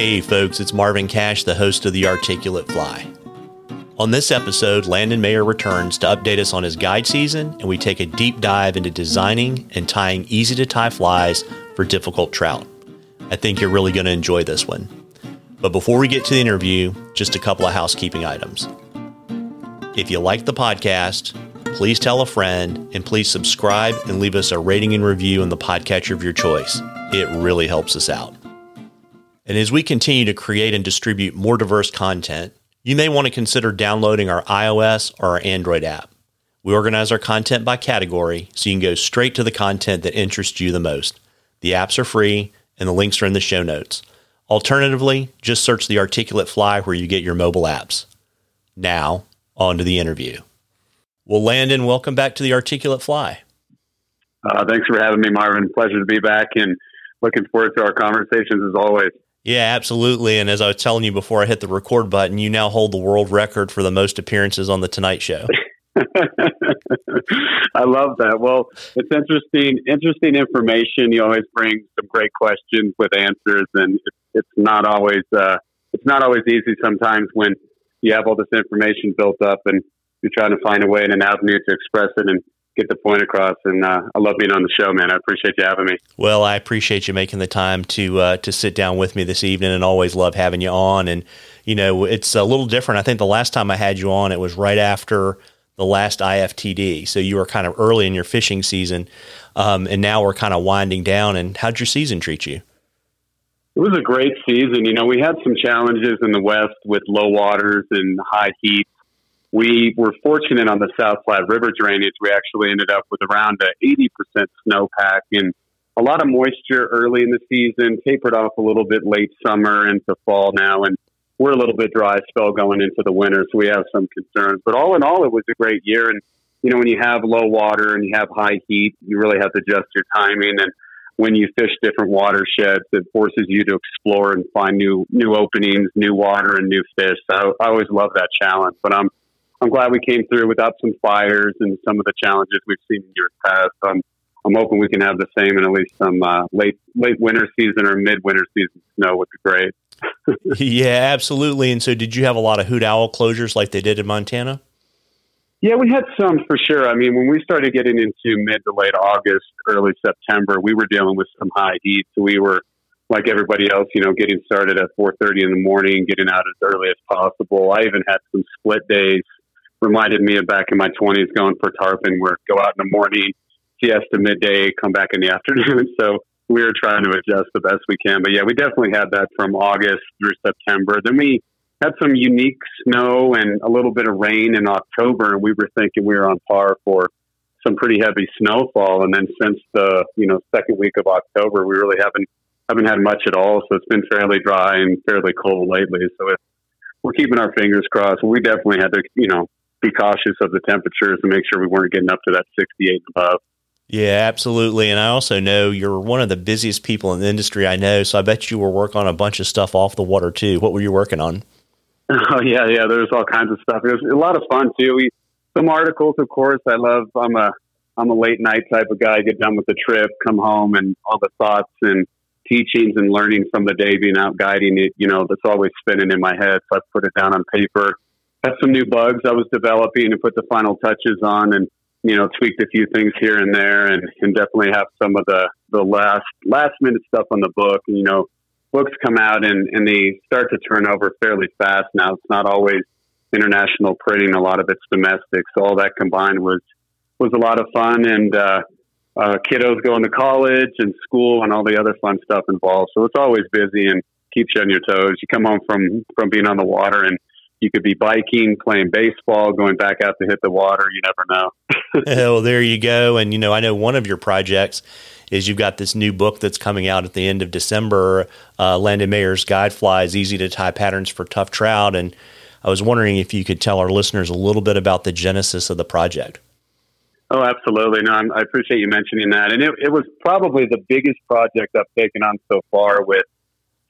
Hey, folks, it's Marvin Cash, the host of The Articulate Fly. On this episode, Landon Mayer returns to update us on his guide season, and we take a deep dive into designing and tying easy to tie flies for difficult trout. I think you're really going to enjoy this one. But before we get to the interview, just a couple of housekeeping items. If you like the podcast, please tell a friend and please subscribe and leave us a rating and review in the podcatcher of your choice. It really helps us out. And as we continue to create and distribute more diverse content, you may want to consider downloading our iOS or our Android app. We organize our content by category so you can go straight to the content that interests you the most. The apps are free and the links are in the show notes. Alternatively, just search the Articulate Fly where you get your mobile apps. Now, on to the interview. Well, Landon, welcome back to the Articulate Fly. Uh, thanks for having me, Marvin. Pleasure to be back and looking forward to our conversations as always. Yeah, absolutely. And as I was telling you before I hit the record button, you now hold the world record for the most appearances on the Tonight Show. I love that. Well, it's interesting, interesting information. You always bring some great questions with answers, and it's, not always uh, it's not always easy. Sometimes when you have all this information built up, and you're trying to find a way and an avenue to express it, and get the point across. And uh, I love being on the show, man. I appreciate you having me. Well, I appreciate you making the time to uh, to sit down with me this evening, and always love having you on. And you know, it's a little different. I think the last time I had you on, it was right after the last IFTD, so you were kind of early in your fishing season, um, and now we're kind of winding down. And how'd your season treat you? It was a great season. You know, we had some challenges in the West with low waters and high heat we were fortunate on the South Platte River drainage. We actually ended up with around a 80% snowpack and a lot of moisture early in the season, tapered off a little bit late summer into fall now. And we're a little bit dry spell going into the winter, so we have some concerns. But all in all, it was a great year. And, you know, when you have low water and you have high heat, you really have to adjust your timing. And when you fish different watersheds, it forces you to explore and find new new openings, new water, and new fish. So I always love that challenge. But I'm I'm glad we came through without some fires and some of the challenges we've seen in years past. I'm I'm hoping we can have the same in at least some uh, late late winter season or mid winter season snow would be great. yeah, absolutely. And so, did you have a lot of hoot owl closures like they did in Montana? Yeah, we had some for sure. I mean, when we started getting into mid to late August, early September, we were dealing with some high heat. So we were like everybody else, you know, getting started at 4:30 in the morning, getting out as early as possible. I even had some split days reminded me of back in my 20s going for tarpon, where go out in the morning, siesta midday, come back in the afternoon. So we were trying to adjust the best we can. But yeah, we definitely had that from August through September. Then we had some unique snow and a little bit of rain in October, and we were thinking we were on par for some pretty heavy snowfall. And then since the you know second week of October, we really haven't haven't had much at all. So it's been fairly dry and fairly cold lately. So it's we're keeping our fingers crossed. We definitely had to, you know, be cautious of the temperatures and make sure we weren't getting up to that 68 above. Yeah, absolutely. And I also know you're one of the busiest people in the industry I know. So I bet you were working on a bunch of stuff off the water too. What were you working on? Oh yeah, yeah. There's all kinds of stuff. It was a lot of fun too. We some articles, of course. I love. I'm a I'm a late night type of guy. Get done with the trip, come home, and all the thoughts and teachings and learning from the day being out guiding it. You know, that's always spinning in my head. So I put it down on paper have some new bugs I was developing and put the final touches on and you know tweaked a few things here and there and, and definitely have some of the the last last minute stuff on the book. And, you know books come out and, and they start to turn over fairly fast now. It's not always international printing. A lot of it's domestic. So all that combined was was a lot of fun and uh, uh, kiddos going to college and school and all the other fun stuff involved. So it's always busy and keeps you on your toes. You come home from from being on the water and you could be biking, playing baseball, going back out to hit the water. You never know. well, there you go. And, you know, I know one of your projects is you've got this new book that's coming out at the end of December, uh, Landon Mayer's Guide Flies, Easy to Tie Patterns for Tough Trout. And I was wondering if you could tell our listeners a little bit about the genesis of the project. Oh, absolutely. No, I'm, i appreciate you mentioning that. And it, it was probably the biggest project I've taken on so far with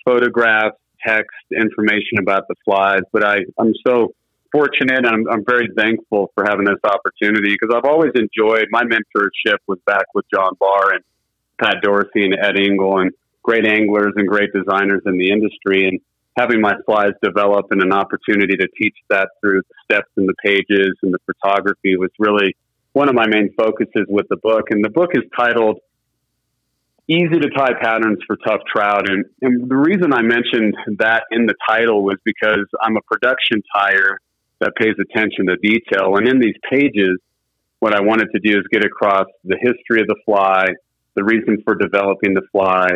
photographs, text information about the flies. But I, I'm so fortunate and I'm, I'm very thankful for having this opportunity because I've always enjoyed my mentorship was back with John Barr and Pat Dorsey and Ed Engle. And great anglers and great designers in the industry. And having my flies develop and an opportunity to teach that through the steps and the pages and the photography was really one of my main focuses with the book. And the book is titled Easy to Tie Patterns for Tough Trout. And, and the reason I mentioned that in the title was because I'm a production tyer that pays attention to detail. And in these pages, what I wanted to do is get across the history of the fly, the reason for developing the fly,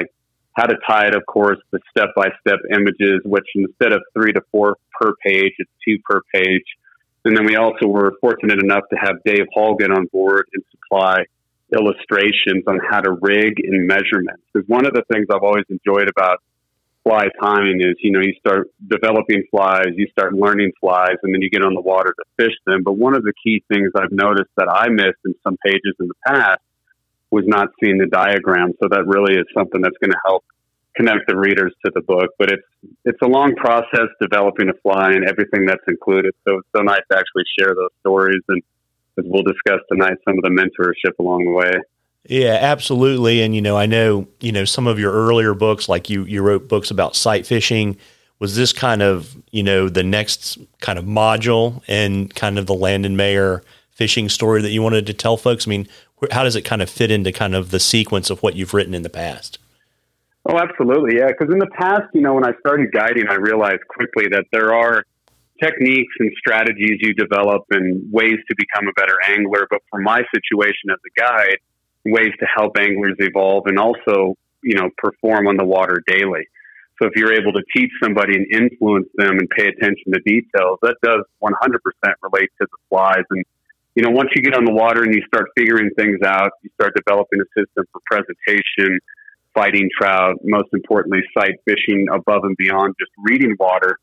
how to tie it, of course, the step by step images, which instead of three to four per page, it's two per page. And then we also were fortunate enough to have Dave Holgan on board and supply illustrations on how to rig and measurements. Because one of the things I've always enjoyed about fly tying is, you know, you start developing flies, you start learning flies, and then you get on the water to fish them. But one of the key things I've noticed that I missed in some pages in the past was not seeing the diagram. So that really is something that's going to help connect the readers to the book. But it's it's a long process developing a fly and everything that's included. So it's so nice to actually share those stories and as we'll discuss tonight some of the mentorship along the way. Yeah, absolutely. And you know, I know you know some of your earlier books, like you you wrote books about sight fishing. Was this kind of you know the next kind of module and kind of the Landon Mayer fishing story that you wanted to tell folks? I mean, how does it kind of fit into kind of the sequence of what you've written in the past? Oh, absolutely, yeah. Because in the past, you know, when I started guiding, I realized quickly that there are techniques and strategies you develop and ways to become a better angler. But for my situation as a guide ways to help anglers evolve and also, you know, perform on the water daily. So if you're able to teach somebody and influence them and pay attention to details, that does 100% relate to the flies. And, you know, once you get on the water and you start figuring things out, you start developing a system for presentation, fighting trout, most importantly, sight fishing above and beyond just reading water.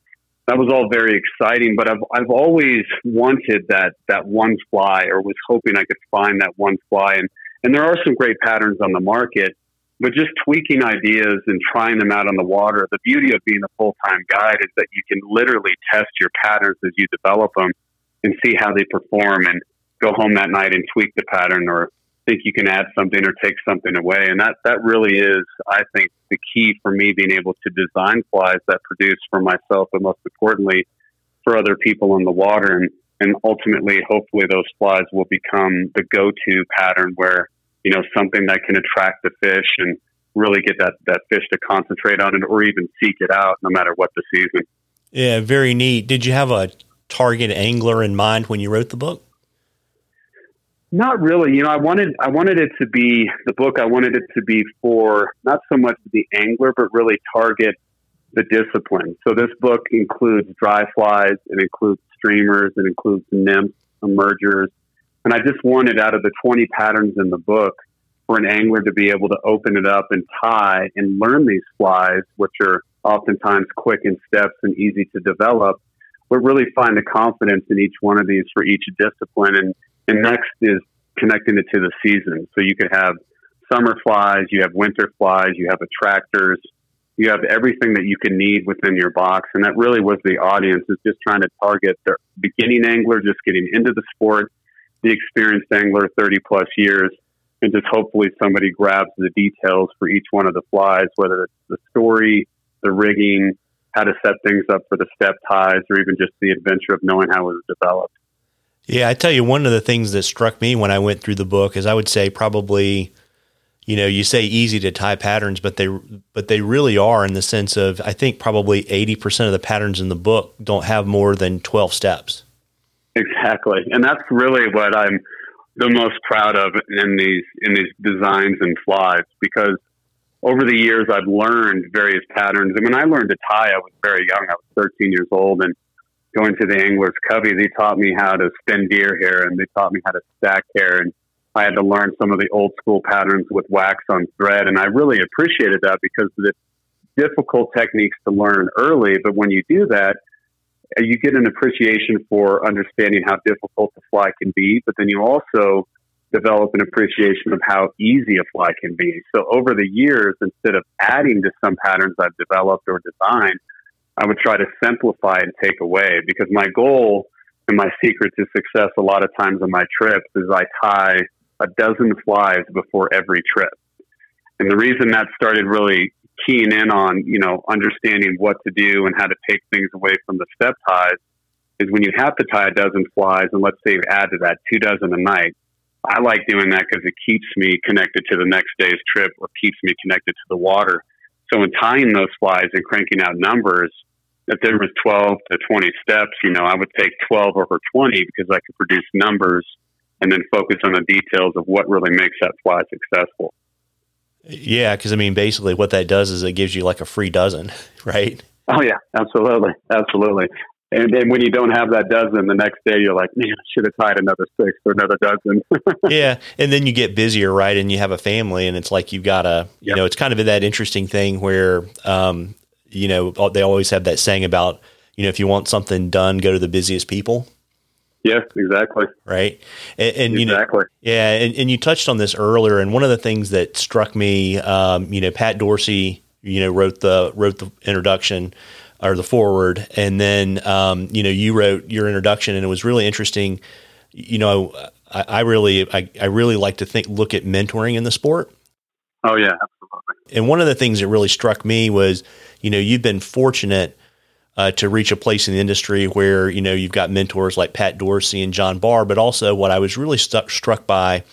That was all very exciting, but I've, I've always wanted that, that one fly or was hoping I could find that one fly. And and there are some great patterns on the market, but just tweaking ideas and trying them out on the water. The beauty of being a full time guide is that you can literally test your patterns as you develop them and see how they perform and go home that night and tweak the pattern or think you can add something or take something away. And that, that really is, I think, the key for me being able to design flies that produce for myself, but most importantly, for other people in the water. And and ultimately, hopefully, those flies will become the go-to pattern where you know something that can attract the fish and really get that that fish to concentrate on it or even seek it out, no matter what the season. Yeah, very neat. Did you have a target angler in mind when you wrote the book? Not really. You know, I wanted I wanted it to be the book. I wanted it to be for not so much the angler, but really target the discipline. So this book includes dry flies, it includes streamers, it includes nymphs, emergers. And I just wanted out of the 20 patterns in the book for an angler to be able to open it up and tie and learn these flies, which are oftentimes quick in steps and easy to develop, but really find the confidence in each one of these for each discipline. And, and next is connecting it to the season. So you could have summer flies, you have winter flies, you have attractors, you have everything that you can need within your box. And that really was the audience is just trying to target the beginning angler, just getting into the sport, the experienced angler, 30 plus years, and just hopefully somebody grabs the details for each one of the flies, whether it's the story, the rigging, how to set things up for the step ties, or even just the adventure of knowing how it was developed. Yeah, I tell you, one of the things that struck me when I went through the book is I would say probably you know, you say easy to tie patterns, but they but they really are in the sense of I think probably eighty percent of the patterns in the book don't have more than twelve steps. Exactly, and that's really what I'm the most proud of in these in these designs and flies because over the years I've learned various patterns. And when I learned to tie, I was very young. I was 13 years old, and going to the Angler's Covey, they taught me how to spin deer hair and they taught me how to stack hair and I had to learn some of the old school patterns with wax on thread. And I really appreciated that because it's difficult techniques to learn early. But when you do that, uh, you get an appreciation for understanding how difficult the fly can be. But then you also develop an appreciation of how easy a fly can be. So over the years, instead of adding to some patterns I've developed or designed, I would try to simplify and take away because my goal and my secret to success a lot of times on my trips is I tie a dozen flies before every trip. And the reason that started really keying in on, you know, understanding what to do and how to take things away from the step ties is when you have to tie a dozen flies and let's say you add to that two dozen a night. I like doing that because it keeps me connected to the next day's trip or keeps me connected to the water. So in tying those flies and cranking out numbers, if there was 12 to 20 steps, you know, I would take 12 over 20 because I could produce numbers and then focus on the details of what really makes that fly successful. Yeah, because I mean, basically, what that does is it gives you like a free dozen, right? Oh yeah, absolutely, absolutely. And then when you don't have that dozen, the next day you're like, man, I should have tied another six or another dozen. yeah, and then you get busier, right? And you have a family, and it's like you've got to, you yep. know, it's kind of that interesting thing where, um, you know, they always have that saying about, you know, if you want something done, go to the busiest people. Yes, exactly. Right. And, and you exactly. know, yeah. And, and, you touched on this earlier. And one of the things that struck me, um, you know, Pat Dorsey, you know, wrote the, wrote the introduction or the forward. And then, um, you know, you wrote your introduction and it was really interesting. You know, I, I really, I, I really like to think, look at mentoring in the sport. Oh yeah, absolutely. And one of the things that really struck me was, you know, you've been fortunate uh, to reach a place in the industry where you know you've got mentors like Pat Dorsey and John Barr, but also what I was really stu- struck by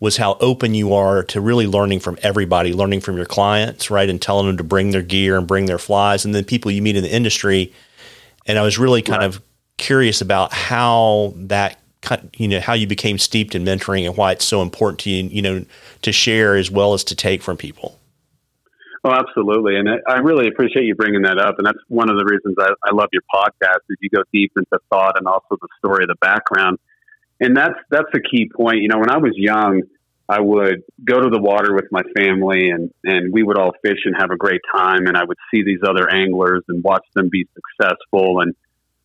was how open you are to really learning from everybody, learning from your clients, right, and telling them to bring their gear and bring their flies, and then people you meet in the industry. And I was really kind right. of curious about how that you know how you became steeped in mentoring and why it's so important to you you know to share as well as to take from people Oh, absolutely. And I really appreciate you bringing that up. And that's one of the reasons I, I love your podcast is you go deep into thought and also the story of the background. And that's, that's a key point. You know, when I was young, I would go to the water with my family and, and we would all fish and have a great time. And I would see these other anglers and watch them be successful. And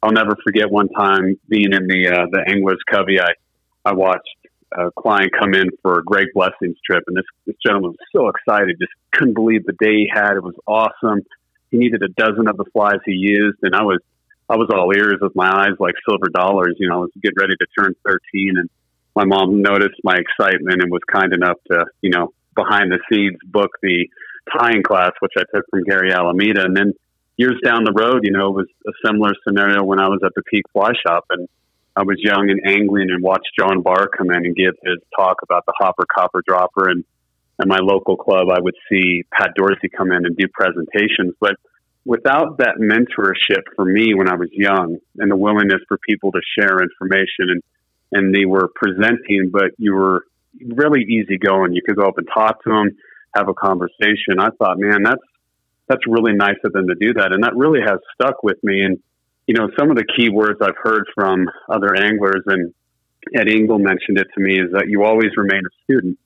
I'll never forget one time being in the, uh, the Angler's Covey. I, I watched a client come in for a great blessings trip, and this, this gentleman was so excited, just couldn't believe the day he had. It was awesome. He needed a dozen of the flies he used, and I was I was all ears with my eyes like silver dollars. You know, I was getting ready to turn 13, and my mom noticed my excitement and was kind enough to, you know, behind the scenes book the tying class, which I took from Gary Alameda. And then years down the road, you know, it was a similar scenario when I was at the Peak Fly Shop, and I was young and angling and watched John Barr come in and give his talk about the hopper copper dropper. And at my local club, I would see Pat Dorsey come in and do presentations. But without that mentorship for me when I was young and the willingness for people to share information and, and they were presenting, but you were really easygoing. You could go up and talk to them, have a conversation. I thought, man, that's, that's really nice of them to do that. And that really has stuck with me. And you know, some of the key words I've heard from other anglers, and Ed Engle mentioned it to me, is that you always remain a student.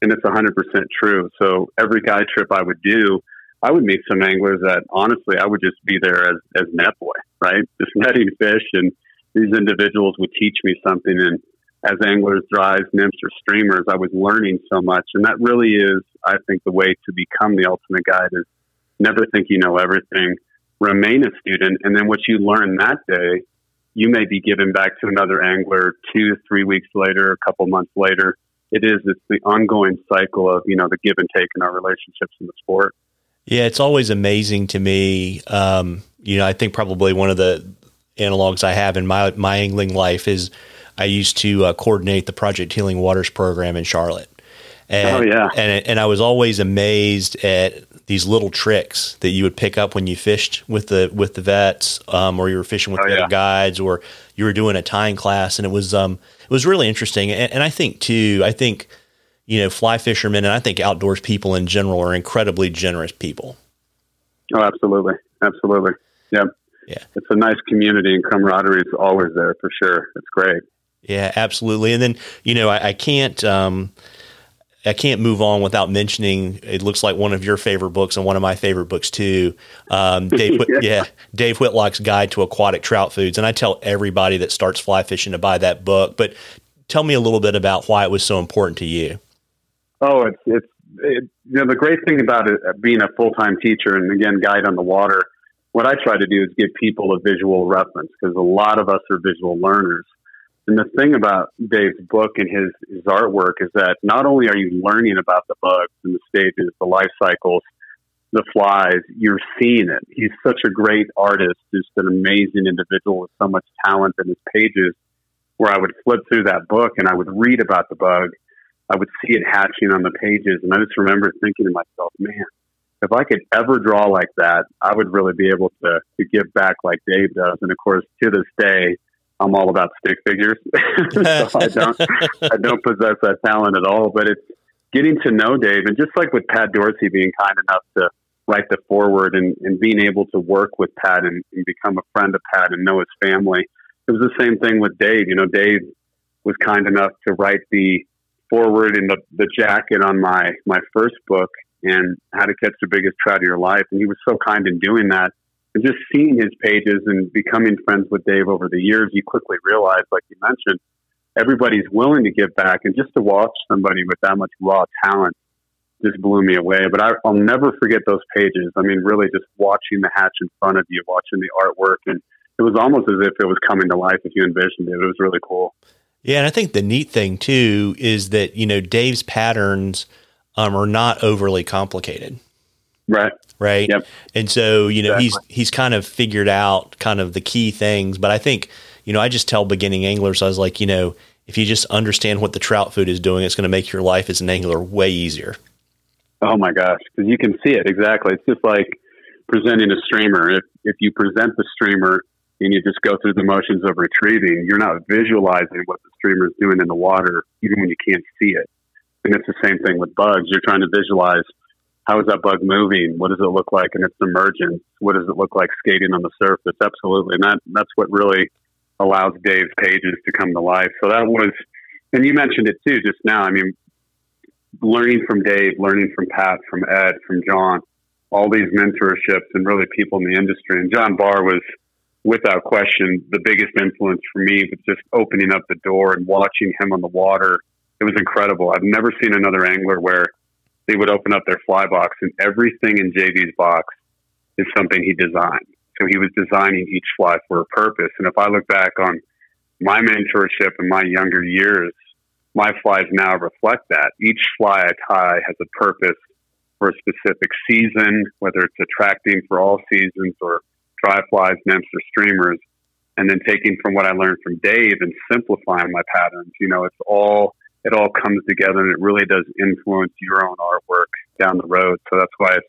And it's 100% true. So every guide trip I would do, I would meet some anglers that honestly, I would just be there as, as net boy, right? Just netting fish. And these individuals would teach me something. And as anglers, dries, nymphs, or streamers, I was learning so much. And that really is, I think, the way to become the ultimate guide is never think you know everything remain a student. And then what you learn that day, you may be given back to another angler two, three weeks later, a couple months later. It is, it's the ongoing cycle of, you know, the give and take in our relationships in the sport. Yeah, it's always amazing to me. Um, you know, I think probably one of the analogs I have in my my angling life is I used to uh, coordinate the Project Healing Waters program in Charlotte. And, oh yeah, and and I was always amazed at these little tricks that you would pick up when you fished with the with the vets, um, or you were fishing with oh, the yeah. guides, or you were doing a tying class, and it was um, it was really interesting. And, and I think too, I think you know, fly fishermen, and I think outdoors people in general are incredibly generous people. Oh, absolutely, absolutely, yeah, yeah. It's a nice community, and camaraderie is always there for sure. It's great. Yeah, absolutely. And then you know, I, I can't. Um, I can't move on without mentioning. It looks like one of your favorite books and one of my favorite books too. Um, Dave, yeah. yeah, Dave Whitlock's Guide to Aquatic Trout Foods, and I tell everybody that starts fly fishing to buy that book. But tell me a little bit about why it was so important to you. Oh, it's it's it, you know the great thing about it uh, being a full time teacher and again guide on the water. What I try to do is give people a visual reference because a lot of us are visual learners. And the thing about Dave's book and his, his artwork is that not only are you learning about the bugs and the stages, the life cycles, the flies, you're seeing it. He's such a great artist, just an amazing individual with so much talent in his pages. Where I would flip through that book and I would read about the bug, I would see it hatching on the pages, and I just remember thinking to myself, "Man, if I could ever draw like that, I would really be able to to give back like Dave does." And of course, to this day, I'm all about stick figures, I don't I don't possess that talent at all. But it's getting to know Dave, and just like with Pat Dorsey being kind enough to write the forward and, and being able to work with Pat and, and become a friend of Pat and know his family. It was the same thing with Dave. You know, Dave was kind enough to write the forward and the, the jacket on my, my first book and how to catch the biggest trout of your life. And he was so kind in doing that. And just seeing his pages and becoming friends with Dave over the years, you quickly realize, like you mentioned, everybody's willing to give back. And just to watch somebody with that much raw talent just blew me away. But I, will never forget those pages. I mean, really just watching the hatch in front of you, watching the artwork. And it was almost as if it was coming to life if you envisioned it. It was really cool. Yeah. And I think the neat thing too is that, you know, Dave's patterns um, are not overly complicated. Right. Right. Yep. And so, you know, exactly. he's, he's kind of figured out kind of the key things. But I think, you know, I just tell beginning anglers, I was like, you know, if you just understand what the trout food is doing, it's going to make your life as an angler way easier. Oh my gosh, because you can see it exactly. It's just like presenting a streamer. If if you present the streamer and you just go through the motions of retrieving, you're not visualizing what the streamer is doing in the water, even when you can't see it. And it's the same thing with bugs. You're trying to visualize how is that bug moving? What does it look like in its emergence? What does it look like skating on the surface? Absolutely, and that that's what really allows Dave's pages to come to life. So that was, and you mentioned it too just now. I mean, learning from Dave, learning from Pat, from Ed, from John, all these mentorships and really people in the industry. And John Barr was, without question, the biggest influence for me was just opening up the door and watching him on the water. It was incredible. I've never seen another angler where they would open up their fly box and everything in JB's box is something he designed. So he was designing each fly for a purpose. And if I look back on my mentorship in my younger years, my flies now reflect that. Each fly I tie has a purpose for a specific season, whether it's attracting for all seasons or dry flies, nymphs, or streamers. And then taking from what I learned from Dave and simplifying my patterns. You know, it's all it all comes together and it really does influence your own artwork down the road. So that's why it's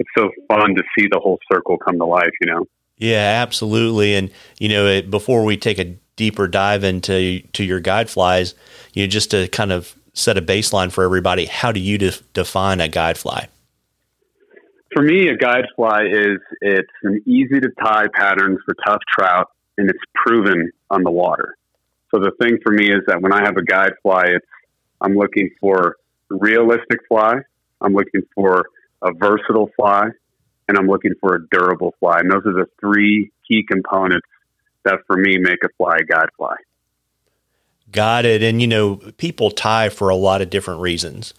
it's so fun to see the whole circle come to life, you know. Yeah, absolutely. And you know, it, before we take a deeper dive into to your guide flies, you know, just to kind of set a baseline for everybody, how do you de- define a guide fly? For me, a guide fly is it's an easy to tie pattern for tough trout, and it's proven on the water. So the thing for me is that when I have a guide fly, it's I'm looking for realistic fly, I'm looking for a versatile fly, and I'm looking for a durable fly. And those are the three key components that for me make a fly a guide fly. Got it. And you know, people tie for a lot of different reasons.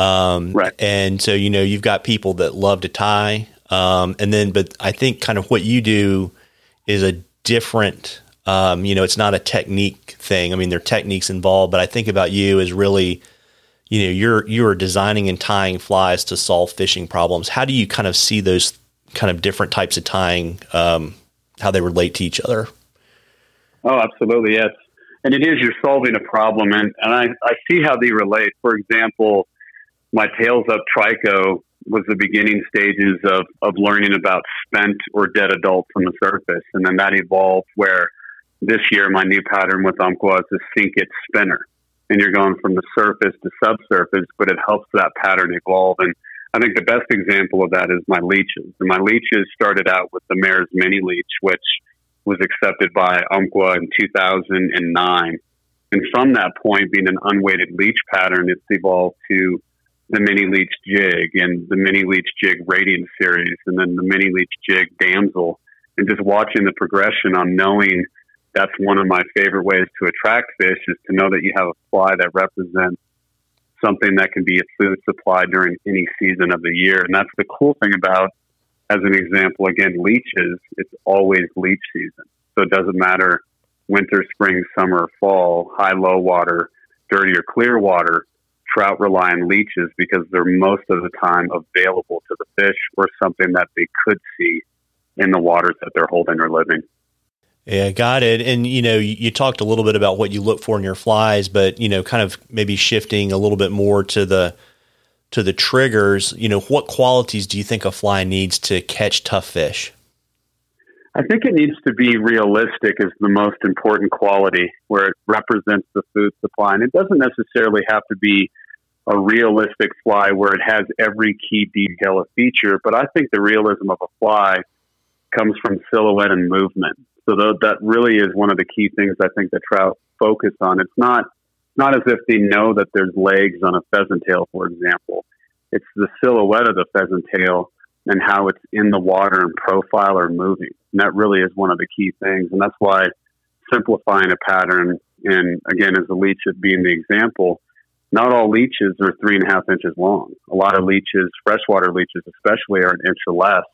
Um, right. And so, you know, you've got people that love to tie. Um, and then, but I think kind of what you do is a different, um, you know, it's not a technique thing. I mean, there are techniques involved, but I think about you as really, you know, you're, you're designing and tying flies to solve fishing problems. How do you kind of see those kind of different types of tying, um, how they relate to each other? Oh, absolutely, yes. And it is you're solving a problem, and, and I, I see how they relate. For example, my Tails Up Trico was the beginning stages of, of learning about spent or dead adults on the surface. And then that evolved where this year my new pattern with Umpqua is a sink it spinner. And you're going from the surface to subsurface, but it helps that pattern evolve. And I think the best example of that is my leeches. And my leeches started out with the Mayer's Mini Leech, which was accepted by Umpqua in 2009. And from that point, being an unweighted leech pattern, it's evolved to the mini leech jig and the mini leech jig radiant series, and then the mini leech jig damsel. And just watching the progression on knowing that's one of my favorite ways to attract fish is to know that you have a fly that represents something that can be a food supply during any season of the year. And that's the cool thing about as an example, again, leeches, it's always leech season. So it doesn't matter winter, spring, summer, fall, high, low water, dirty or clear water. Trout rely on leeches because they're most of the time available to the fish or something that they could see in the waters that they're holding or living. Yeah, got it. And you know, you, you, talked a little bit about what you look for in your flies, but you know, kind of maybe shifting a little bit more to the to the triggers. You know, what qualities do you think a fly needs to catch tough fish? I think it needs to be realistic is the most important quality where it represents the food supply. And it doesn't necessarily have to be a realistic fly where it has every key detail or feature, but I think the realism of a fly comes from silhouette and movement. So that really is one of the key things I think that trout focus on. It's not not as if they know that there's legs on a pheasant tail, for example. It's the silhouette of the pheasant tail and how it's in the water and profile or moving. And that really is one of the key things. And that's why simplifying a pattern, and again, as the leech being the example, not all leeches are three and a half inches long. A lot of leeches, freshwater leeches especially, are an inch or less.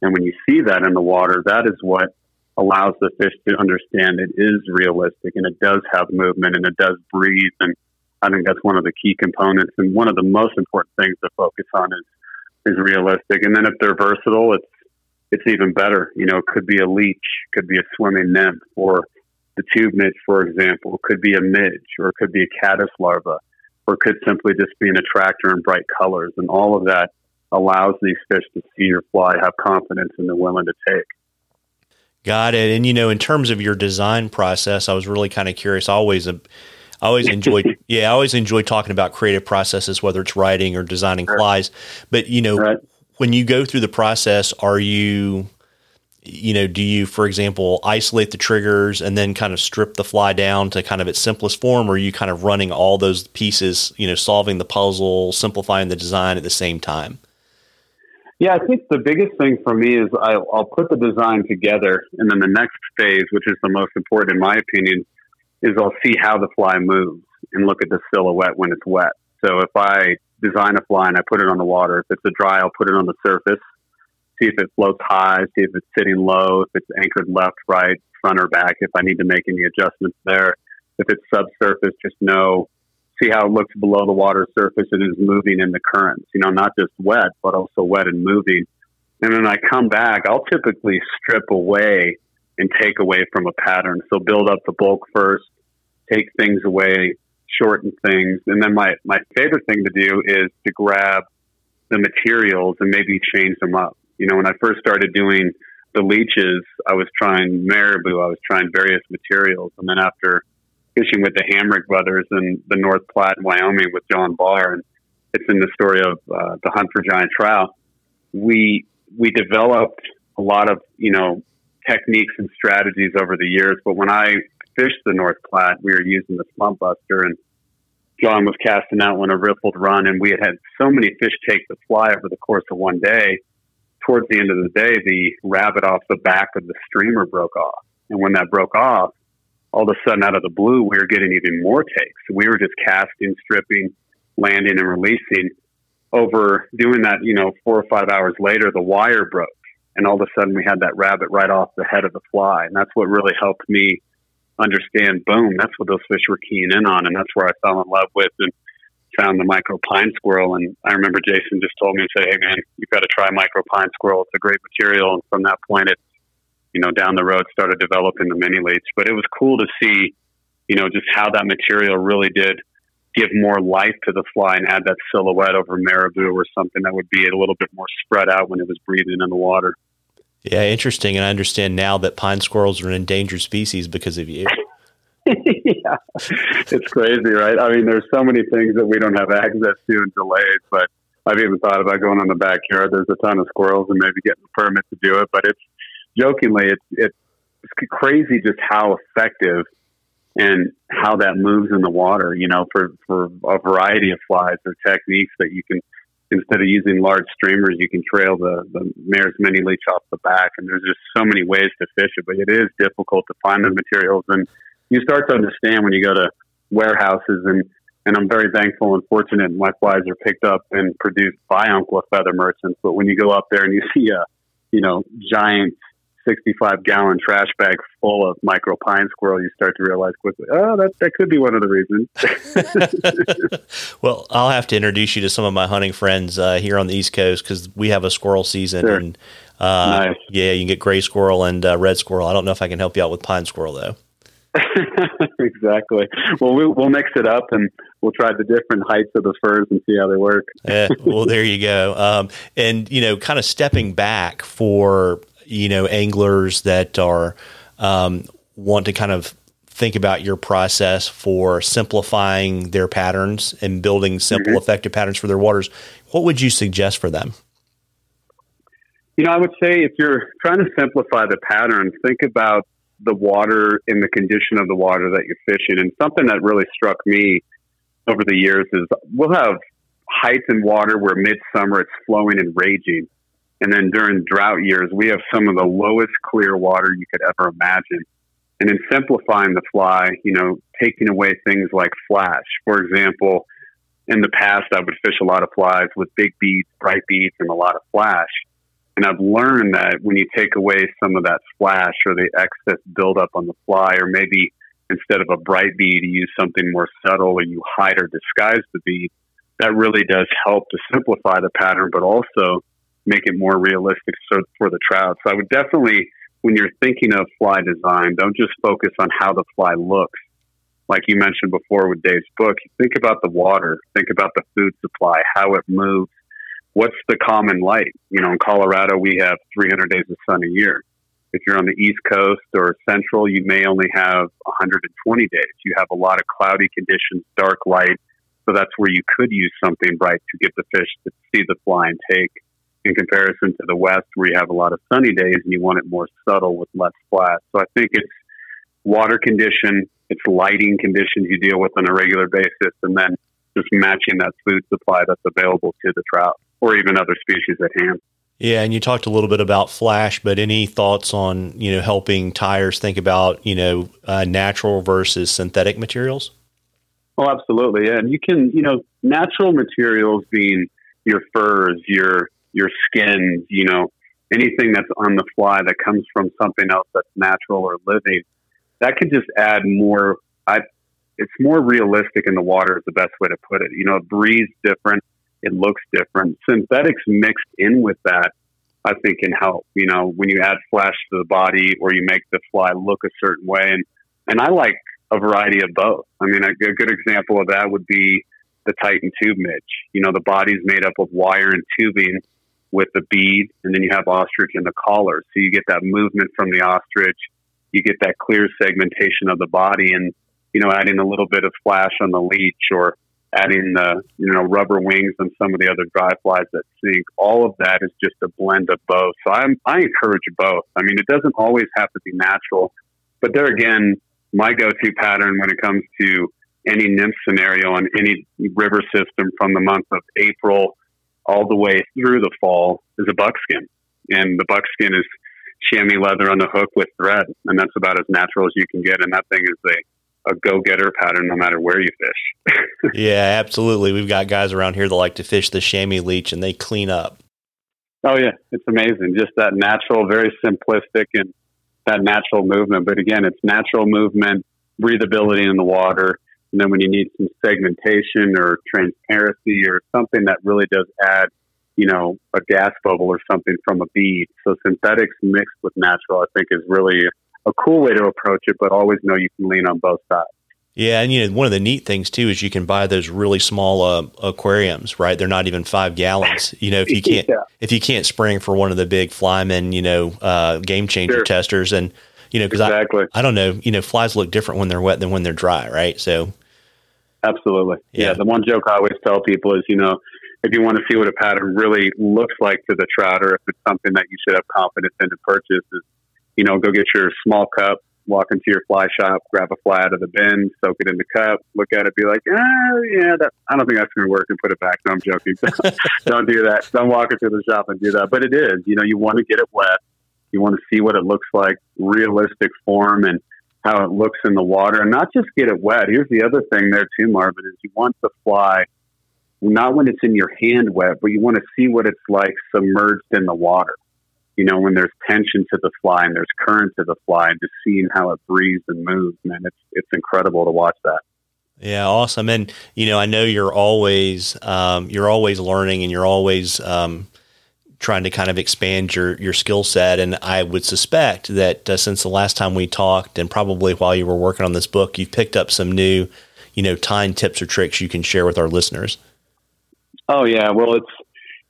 And when you see that in the water, that is what allows the fish to understand it is realistic and it does have movement and it does breathe. And I think that's one of the key components. And one of the most important things to focus on is is realistic. And then if they're versatile, it's it's even better. You know, it could be a leech, could be a swimming nymph, or the tube midge, for example, could be a midge, or it could be a caddis larva, or could simply just be an attractor in bright colors. And all of that allows these fish to see your fly, have confidence, and they're willing to take. Got it. And you know, in terms of your design process, I was really kind of curious. Always always, I always enjoyed, yeah, I always enjoy talking about creative processes, whether it's writing or designing flies. But you know, right. when you go through the process, are you, you know, do you, for example, isolate the triggers and then kind of strip the fly down to kind of its simplest form, or are you kind of running all those pieces, you know, solving the puzzle, simplifying the design at the same time? Yeah, I think the biggest thing for me is I'll, I'll put the design together, and then the next phase, which is the most important in my opinion, is I'll see how the fly moves and look at the silhouette when it's wet. So if I design a fly and I put it on the water, if it's a dry, I'll put it on the surface, see if it floats high, see if it's sitting low, if it's anchored left, right, front or back, if I need to make any adjustments there. If it's subsurface, just know see how it looks below the water surface. It is moving in the currents, you know, not just wet, but also wet and moving. And then I come back, I'll typically strip away and take away from a pattern. So build up the bulk first, take things away, shorten things. And then my, my favorite thing to do is to grab the materials and maybe change them up. You know, when I first started doing the leeches, I was trying marabou, I was trying various materials. And then after fishing with the Hamrick brothers in the North Platte in Wyoming with John Barr, and it's in the story of uh, the hunt for giant trout. We we developed a lot of you know techniques and strategies over the years, but when I fished the North Platte, we were using the slump buster, and John was casting out on a rippled run, and we had had so many fish take the fly over the course of one day. Towards the end of the day, the rabbit off the back of the streamer broke off, and when that broke off, all of a sudden out of the blue, we were getting even more takes. We were just casting, stripping, landing, and releasing. Over doing that, you know, four or five hours later, the wire broke, and all of a sudden we had that rabbit right off the head of the fly, and that's what really helped me understand. Boom, that's what those fish were keying in on, and that's where I fell in love with and found the micro pine squirrel. And I remember Jason just told me, and "Say, hey man, you've got to try micro pine squirrel. It's a great material." And from that point, it you know, down the road started developing the mini leech. But it was cool to see, you know, just how that material really did give more life to the fly and add that silhouette over marabou or something that would be a little bit more spread out when it was breathing in the water. Yeah, interesting. And I understand now that pine squirrels are an endangered species because of you. yeah, it's crazy, right? I mean, there's so many things that we don't have access to and delays, but I've even thought about going on the backyard. There's a ton of squirrels and maybe getting a permit to do it, but it's jokingly, it's it's crazy just how effective and how that moves in the water. You know, for for a variety of flies or techniques that you can instead of using large streamers, you can trail the the Mayer's mini leech off the back. And there's just so many ways to fish it, but it is difficult to find the materials. And you start to understand when you go to warehouses and and I'm very thankful and fortunate my flies are picked up and produced by Umpqua Feather Merchants. But when you go up there and you see a, you know, giant 65 gallon trash bag full of micro pine squirrel, you start to realize quickly, oh, that, that could be one of the reasons. well, I'll have to introduce you to some of my hunting friends uh, here on the East Coast because we have a squirrel season. Sure. And uh, nice. yeah, you can get gray squirrel and uh, red squirrel. I don't know if I can help you out with pine squirrel though. exactly. Well, well, we'll mix it up and we'll try the different heights of the furs and see how they work. yeah, well, there you go. Um, and you know, kind of stepping back for you know anglers that are um, want to kind of think about your process for simplifying their patterns and building simple, mm-hmm. effective patterns for their waters. What would you suggest for them? You know, I would say if you're trying to simplify the pattern, think about the water and the condition of the water that you're fishing. And something that really struck me over the years is we'll have heights in water where midsummer it's flowing and raging. And then during drought years, we have some of the lowest clear water you could ever imagine. And in simplifying the fly, you know, taking away things like flash. For example, in the past, I would fish a lot of flies with big beads, bright beads, and a lot of flash. And I've learned that when you take away some of that flash or the excess buildup on the fly, or maybe instead of a bright bead, you use something more subtle or you hide or disguise the bead, that really does help to simplify the pattern, but also make it more realistic for the trout. So I would definitely, when you're thinking of fly design, don't just focus on how the fly looks. Like you mentioned before with Dave's book, think about the water, think about the food supply, how it moves, what's the common light? You know, in Colorado, we have 300 days of sun a year. If you're on the East Coast or Central, you may only have 120 days. You have a lot of cloudy conditions, dark light. So that's where you could use something bright to get the fish to see the fly and take in comparison to the West where you have a lot of sunny days and you want it more subtle with less flash. So I think it's water condition, it's lighting conditions you deal with on a regular basis, and then just matching that food supply that's available to the trout or even other species at hand. Yeah, and you talked a little bit about flash, but any thoughts on you know helping tyers think about you know uh, natural versus synthetic materials? Oh, absolutely, yeah. And you can you know natural materials being your furs, your your skins, you know anything that's on the fly that comes from something else that's natural or living, that could just add more. I, it's more realistic in the water is the best way to put it. You know, it breathes different it looks different. Synthetics mixed in with that, I think, can help. You know, when you add flash to the body or you make the fly look a certain way, and and I like a variety of both. I mean, a, a good example of that would be the Titan tube midge. You know, the body's made up of wire and tubing with the bead, and then you have ostrich in the collar. So you get that movement from the ostrich, you get that clear segmentation of the body, and you know, adding a little bit of flash on the leech or adding the you know rubber wings and some of the other dry flies that sink. All of that is just a blend of both. So I'm, I encourage both. I mean, it doesn't always have to be natural, but there again, my go-to pattern when it comes to any nymph scenario on any river system from the month of April all the way through the fall is a buckskin, and the buckskin is chamois leather on the hook with thread, and that's about as natural as you can get. And that thing is a a go getter pattern no matter where you fish. yeah, absolutely. We've got guys around here that like to fish the chamois leech and they clean up. Oh yeah, it's amazing. Just that natural, very simplistic and that natural movement. But again, it's natural movement, breathability in the water. And then when you need some segmentation or transparency or something that really does add, you know, a gas bubble or something from a bead. So synthetics mixed with natural, I think is really a cool way to approach it, but always know you can lean on both sides. Yeah, and you know one of the neat things too is you can buy those really small uh, aquariums, right? They're not even five gallons. You know, if you can't yeah. if you can't spring for one of the big Flymen, you know, uh, game changer sure. testers, and you know, because exactly. I I don't know, you know, flies look different when they're wet than when they're dry, right? So, absolutely, yeah. yeah. The one joke I always tell people is, you know, if you want to see what a pattern really looks like to the trout, or if it's something that you should have confidence in to purchase, is you know, go get your small cup, walk into your fly shop, grab a fly out of the bin, soak it in the cup, look at it, be like, ah, yeah, that, I don't think that's going to work, and put it back. No, I'm joking. don't do that. Don't walk into the shop and do that. But it is, you know, you want to get it wet. You want to see what it looks like, realistic form, and how it looks in the water, and not just get it wet. Here's the other thing there too, Marvin, is you want the fly not when it's in your hand wet, but you want to see what it's like submerged in the water. you know, when there's tension to the fly and there's current to the fly, and just seeing how it breathes and moves, man, it's it's incredible to watch that. Yeah, awesome. And you know, I know you're always um, you're always learning, and you're always um, trying to kind of expand your your skill set. And I would suspect that uh, since the last time we talked, and probably while you were working on this book, you've picked up some new, you know, tying tips or tricks you can share with our listeners. Oh yeah, well, it's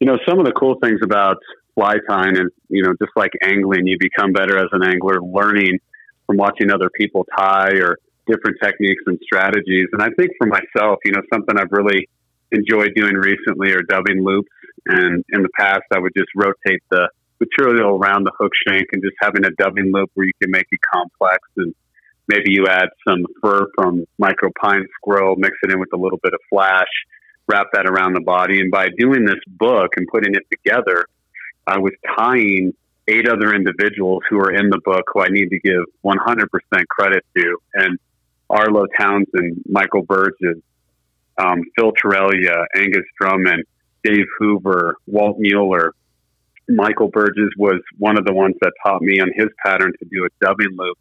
you know some of the cool things about fly tying, and you know, just like angling, you become better as an angler, learning from watching other people tie or different techniques and strategies. And I think for myself, you know, something I've really enjoyed doing recently are dubbing loops. And in the past, I would just rotate the material around the hook shank and just having a dubbing loop where you can make it complex and maybe you add some fur from micro pine squirrel, mix it in with a little bit of flash, wrap that around the body. And by doing this book and putting it together, I was tying eight other individuals who are in the book who I need to give 100% credit to. And Arlo Townsend, Michael Burgess, um, Phil Torellia, Angus Drummond, Dave Hoover, Walt Mueller. Michael Burgess was one of the ones that taught me on his pattern to do a dubbing loop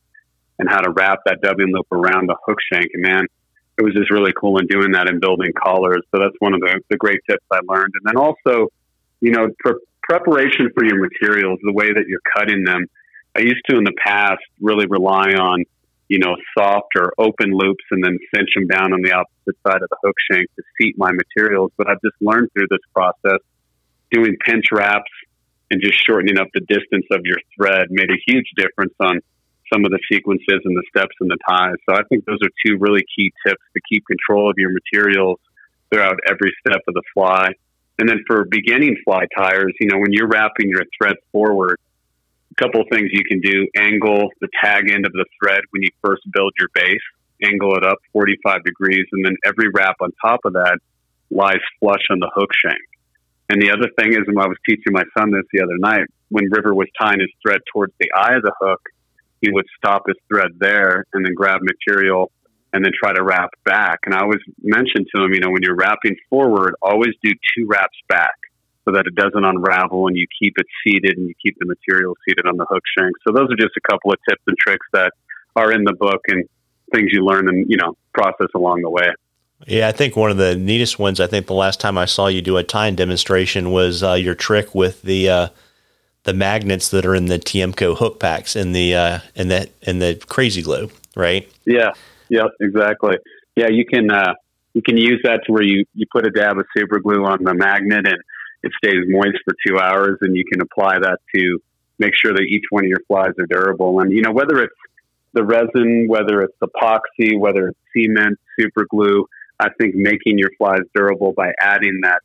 and how to wrap that dubbing loop around the hook shank. And man, it was just really cool in doing that and building collars. So that's one of the, the great tips I learned. And then also, you know, preparation for your materials, the way that you're cutting them. I used to in the past really rely on you know, soft or open loops and then cinch them down on the opposite side of the hook shank to seat my materials. But I've just learned through this process doing pinch wraps and just shortening up the distance of your thread made a huge difference on some of the sequences and the steps and the ties. So I think those are two really key tips to keep control of your materials throughout every step of the fly. And then for beginning fly tyers, you know, when you're wrapping your thread forward, couple of things you can do. Angle the tag end of the thread when you first build your base. Angle it up 45 degrees and then every wrap on top of that lies flush on the hook shank. And the other thing is and i was teaching my son this the other night when river was tying his thread towards the eye of the hook he would stop his thread there and then grab material and then try to wrap back. And i always mentioned to him you know when you're wrapping forward always do two wraps back so that it doesn't unravel and you keep it seated and you keep the material seated on the hook shank. So those are just a couple of tips and tricks that are in the book and things you learn and, you know, process along the way. Yeah, I think one of the neatest ones. I think the last time I saw you do a tying demonstration was uh, your trick with the uh, the magnets that are in the Tiemco hook packs in the uh, in the in the crazy glue, right? Yeah, yeah, exactly. Yeah, you can uh, you can use that to where you you put a dab of super glue on the magnet and it stays moist for two hours, and you can apply that to make sure that each one of your flies are durable. And you know whether it's the resin, whether it's epoxy, whether it's cement, super glue, I think making your flies durable by adding that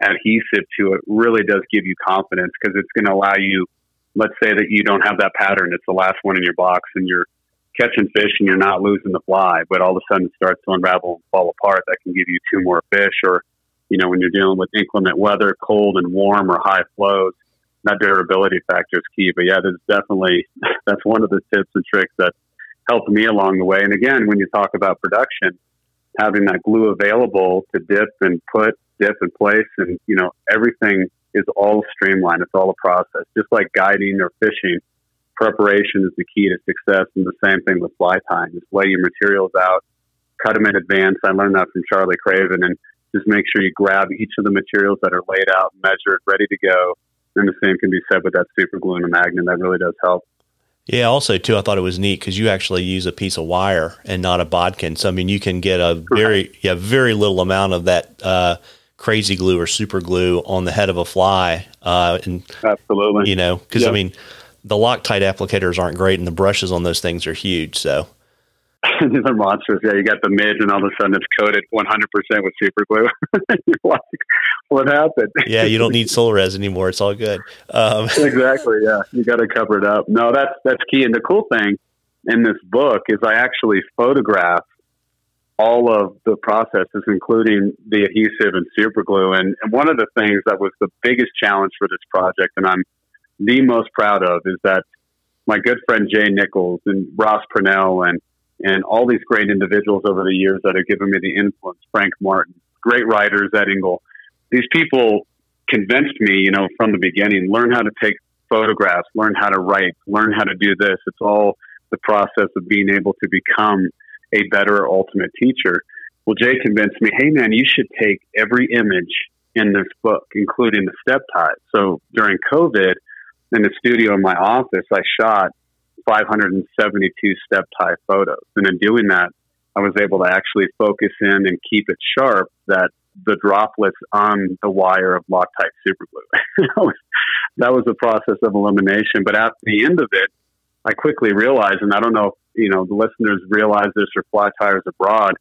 adhesive to it really does give you confidence because it's going to allow you. Let's say that you don't have that pattern; it's the last one in your box, and you're catching fish and you're not losing the fly, but all of a sudden it starts to unravel and fall apart. That can give you two more fish, or you know, when you're dealing with inclement weather, cold and warm or high flows, that durability factor is key. But yeah, there's definitely, that's one of the tips and tricks that helped me along the way. And again, when you talk about production, having that glue available to dip and put, dip and place, and, you know, everything is all streamlined. It's all a process. Just like guiding or fishing, preparation is the key to success. And the same thing with fly tying. Just lay your materials out, cut them in advance. I learned that from Charlie Craven. And just make sure you grab each of the materials that are laid out, measured, ready to go. And the same can be said with that super glue and a magnet. That really does help. Yeah. Also, too, I thought it was neat because you actually use a piece of wire and not a bodkin. So, I mean, you can get a very, yeah, very little amount of that uh, crazy glue or super glue on the head of a fly. Uh, and absolutely, you know, because yep. I mean, the Loctite applicators aren't great, and the brushes on those things are huge. So, These are monsters. Yeah, you got the midge, and all of a sudden it's coated 100% with super glue. like, what happened? yeah, you don't need Solarez anymore. It's all good. Um. exactly. Yeah, you got to cover it up. No, that's that's key. And the cool thing in this book is I actually photograph all of the processes, including the adhesive and super glue. And, and one of the things that was the biggest challenge for this project, and I'm the most proud of, is that my good friend Jay Nichols and Ross Purnell and and all these great individuals over the years that have given me the influence. Frank Martin, great writers Ed Engle. These people convinced me, you know, from the beginning, learn how to take photographs, learn how to write, learn how to do this. It's all the process of being able to become a better ultimate teacher. Well, Jay convinced me, hey man, you should take every image in this book, including the step ties. So during COVID, in the studio in my office, I shot 572 step tie photos. And in doing that, I was able to actually focus in and keep it sharp that the droplets on the wire of Loctite superglue. that, was, a process of elimination. But at the end of it, I quickly realized, and I don't know if you know the listeners realize this or fly tyers abroad.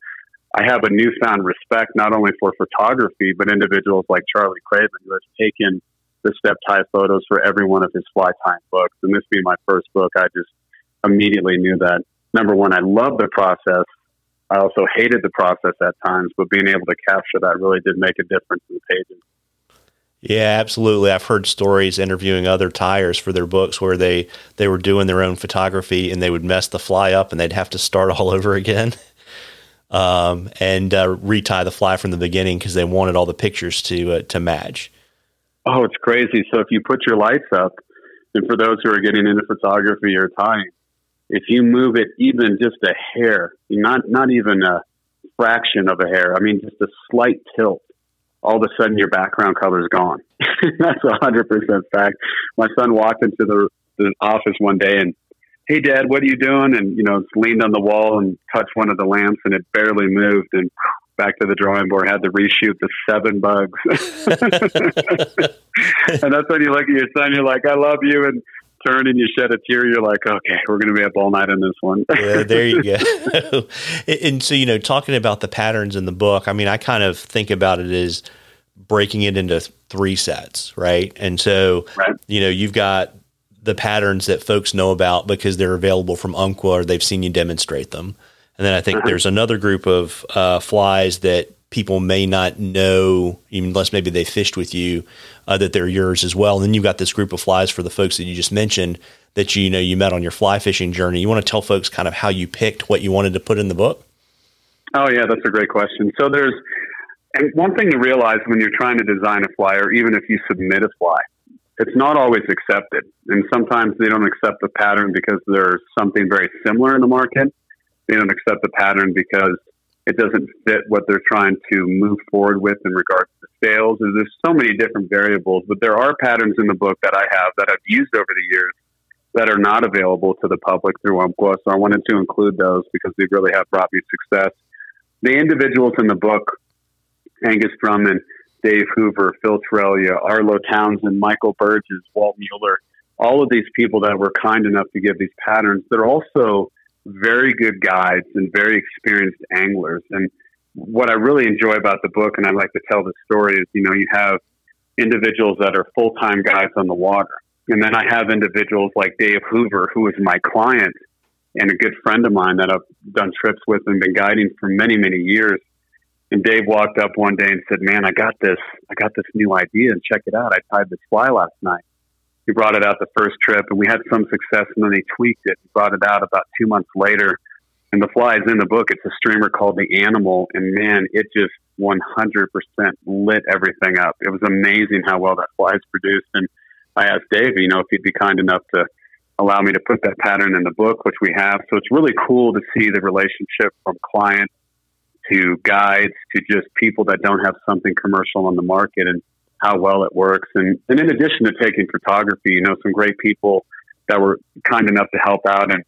I have a newfound respect not only for photography but individuals like Charlie Craven who has taken the step tie photos for every one of his fly tying books. And this being my first book, I just immediately knew that number one, I love the process. I also hated the process at times, but being able to capture that really did make a difference in the pages. Yeah, absolutely. I've heard stories interviewing other tyers for their books where they they were doing their own photography and they would mess the fly up and they'd have to start all over again. Um, and uh, retie the fly from the beginning because they wanted all the pictures to uh, to match. Oh, it's crazy. So if you put your lights up, and for those who are getting into photography or tying, if you move it even just a hair, not not even a fraction of a hair, I mean just a slight tilt, all of a sudden your background color is gone. That's a hundred percent fact. My son walked into the, the office one day and, hey, Dad, what are you doing? And you know, leaned on the wall and touched one of the lamps, and it barely moved. And back to the drawing board, had to reshoot the seven bugs. and that's when you look at your son, you're like, I love you, and turn and you shed a tear, you're like, okay, we're going to be up all night on this one. yeah, there you go. and so, you know, talking about the patterns in the book, I mean, I kind of think about it as breaking it into three sets, right? And so, right. you know, you've got the patterns that folks know about because they're available from Umpqua or they've seen you demonstrate them. And then I think uh-huh. there's another group of uh, flies that people may not know, even unless maybe they fished with you, uh, that they're yours as well. And then you've got this group of flies for the folks that you just mentioned that you, you know you met on your fly fishing journey. You want to tell folks kind of how you picked what you wanted to put in the book? Oh yeah, that's a great question. So there's and one thing to realize when you're trying to design a fly, or even if you submit a fly, it's not always accepted. And sometimes they don't accept the pattern because there's something very similar in the market. They don't accept the pattern because it doesn't fit what they're trying to move forward with in regards to sales. And There's so many different variables, but there are patterns in the book that I have that I've used over the years that are not available to the public through Umpqua. So I wanted to include those because they really have brought me success. The individuals in the book, Angus Drummond, Dave Hoover, Phil Torellia, Arlo Townsend, Michael Burgess, Walt Mueller, all of these people that were kind enough to give these patterns, they're also very good guides and very experienced anglers. And what I really enjoy about the book, and I like to tell the story, is you know you have individuals that are full time guides on the water, and then I have individuals like Dave Hoover, who is my client and a good friend of mine that I've done trips with and been guiding for many many years. And Dave walked up one day and said, "Man, I got this. I got this new idea, and check it out. I tied this fly last night." He brought it out the first trip and we had some success and then he tweaked it and brought it out about two months later. And the fly is in the book. It's a streamer called the animal and man it just 100% lit everything up. It was amazing how well that fly is produced and i asked dave you know if he'd be kind enough to allow me to put that pattern in the book which we have. So it's really cool to see the relationship from client to guides to just people that don't have something commercial on the market and how well it works. And, and in addition to taking photography, you know, some great people that were kind enough to help out. And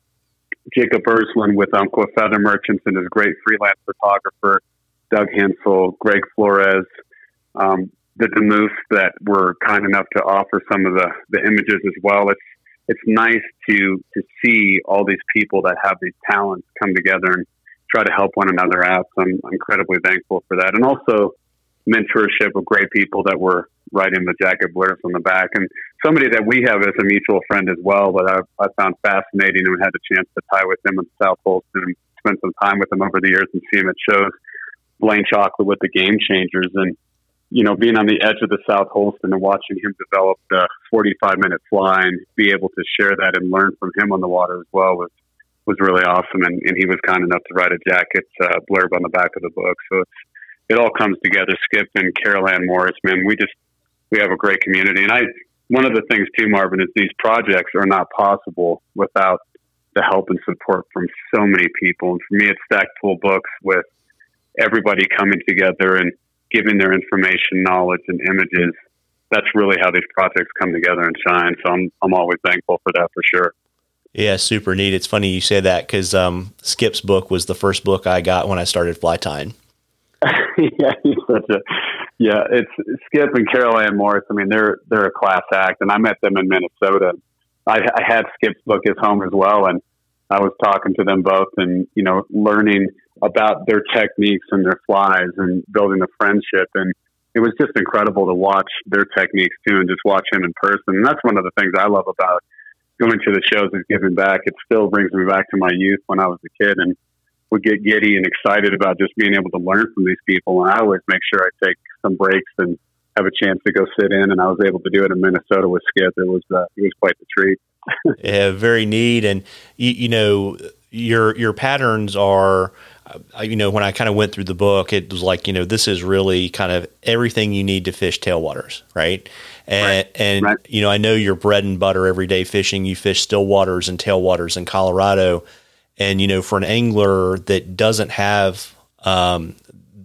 Jacob Ursuline with Umpqua Feather Merchants and his great freelance photographer, Doug Hensel, Greg Flores, um, the Demuth that were kind enough to offer some of the, the images as well. It's it's nice to to see all these people that have these talents come together and try to help one another out. So I'm incredibly thankful for that. And also mentorship of great people that were writing the jacket blurbs on the back, and somebody that we have as a mutual friend as well that I've, I found fascinating and had a chance to tie with him in South Holston and spend some time with him over the years and see him at shows. Blane Chocklett with the Game Changers, and you know, being on the edge of the South Holston and watching him develop the 45 minute fly and be able to share that and learn from him on the water as well was was really awesome. And, and he was kind enough to write a jacket uh, blurb on the back of the book. So it's it all comes together. Skip and Carol Ann Morris, man, we just we have a great community, and I one of the things too, Marvin, is these projects are not possible without the help and support from so many people. And for me, it's Stackpole Books with everybody coming together and giving their information, knowledge, and images. That's really how these projects come together and shine. So I'm I'm always thankful for that for sure. Yeah, super neat. It's funny you say that because um, Skip's book was the first book I got when I started fly tying. yeah, such a yeah. It's Skip and Carol Ann Morris. I mean, they're they're a class act, and I met them in Minnesota. I, I had Skip's book at home as well, and I was talking to them both, and you know, learning about their techniques and their flies, and building a friendship. And it was just incredible to watch their techniques too, and just watch him in person. And that's one of the things I love about going to the shows is giving back. It still brings me back to my youth when I was a kid, and would get giddy and excited about just being able to learn from these people. And I always make sure I take some breaks and have a chance to go sit in. And I was able to do it in Minnesota with Skip. It was uh, it was quite the treat. yeah, very neat. And you, you know, your your patterns are uh, you know, when I kind of went through the book, it was like, you know, this is really kind of everything you need to fish tailwaters, right? And, right. and right. you know, I know your bread and butter everyday fishing. You fish still waters and tailwaters in Colorado. And, you know, for an angler that doesn't have um,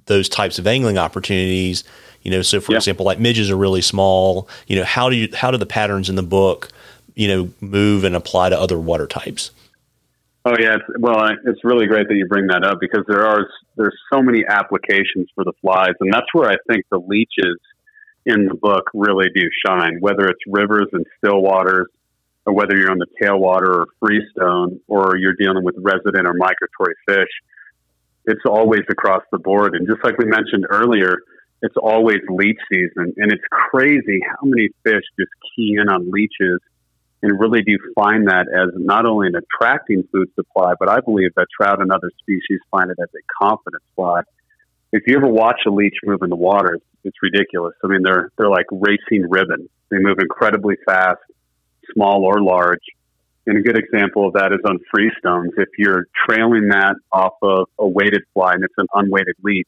those types of angling opportunities, you know, so for yeah. example, like midges are really small, you know, how do you, how do the patterns in the book, you know, move and apply to other water types? Oh yeah, it's, well, it's really great that you bring that up because there are there's so many applications for the flies, and that's where I think the leeches in the book really do shine. Whether it's rivers and still waters, or whether you're on the tailwater or freestone, or you're dealing with resident or migratory fish, it's always across the board. And just like we mentioned earlier, it's always leech season, and it's crazy how many fish just key in on leeches and really do find that as not only an attracting food supply, but I believe that trout and other species find it as a confidence fly. If you ever watch a leech move in the water, it's ridiculous. I mean, they're they're like racing ribbon. They move incredibly fast, small or large. And a good example of that is on freestones. If you're trailing that off of a weighted fly and it's an unweighted leech,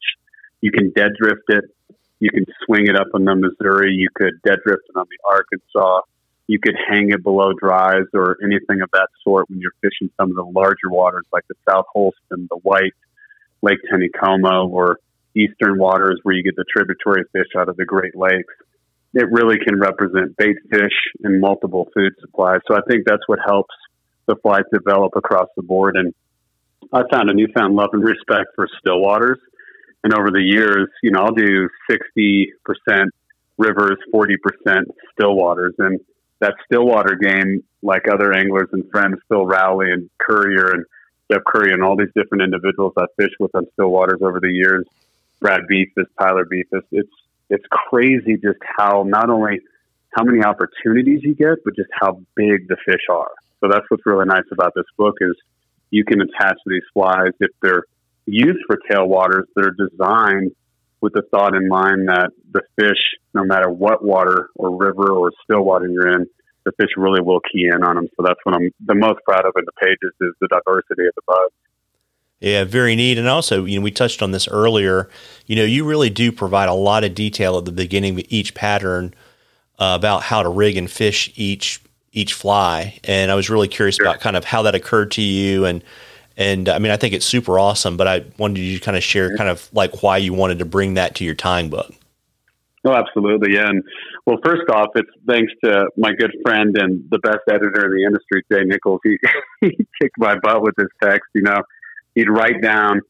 you can dead drift it. You can swing it up on the Missouri. You could dead drift it on the Arkansas you could hang it below dries or anything of that sort when you're fishing some of the larger waters like the South Holston, the White, Lake Taneycomo, or eastern waters where you get the tributary fish out of the Great Lakes. It really can represent bait fish and multiple food supplies. So I think that's what helps the flies develop across the board. And I found a newfound love and respect for still waters. And over the years, you know, I'll do 60% rivers, 40% still waters. And that Stillwater game, like other anglers and friends, Phil Rowley and Courier and Jeff Curry and all these different individuals I fished with on Stillwaters over the years, Brad Befus, Tyler Befus, it's it's crazy just how not only how many opportunities you get, but just how big the fish are. So that's what's really nice about this book is you can attach these flies if they're used for tailwaters. They're designed with the thought in mind that the fish, no matter what water or river or still water you're in, the fish really will key in on them. So that's what I'm the most proud of in the pages is the diversity of the bugs. Yeah, very neat. And also, you know, we touched on this earlier. You know, you really do provide a lot of detail at the beginning of each pattern uh, about how to rig and fish each each fly. And I was really curious sure. about kind of how that occurred to you and and I mean, I think it's super awesome, but I wanted you to kind of share kind of like why you wanted to bring that to your tying book. Oh, absolutely. Yeah. And well, first off, it's thanks to my good friend and the best editor in the industry, Jay Nichols. He, he kicked my butt with his text. You know, he'd write down,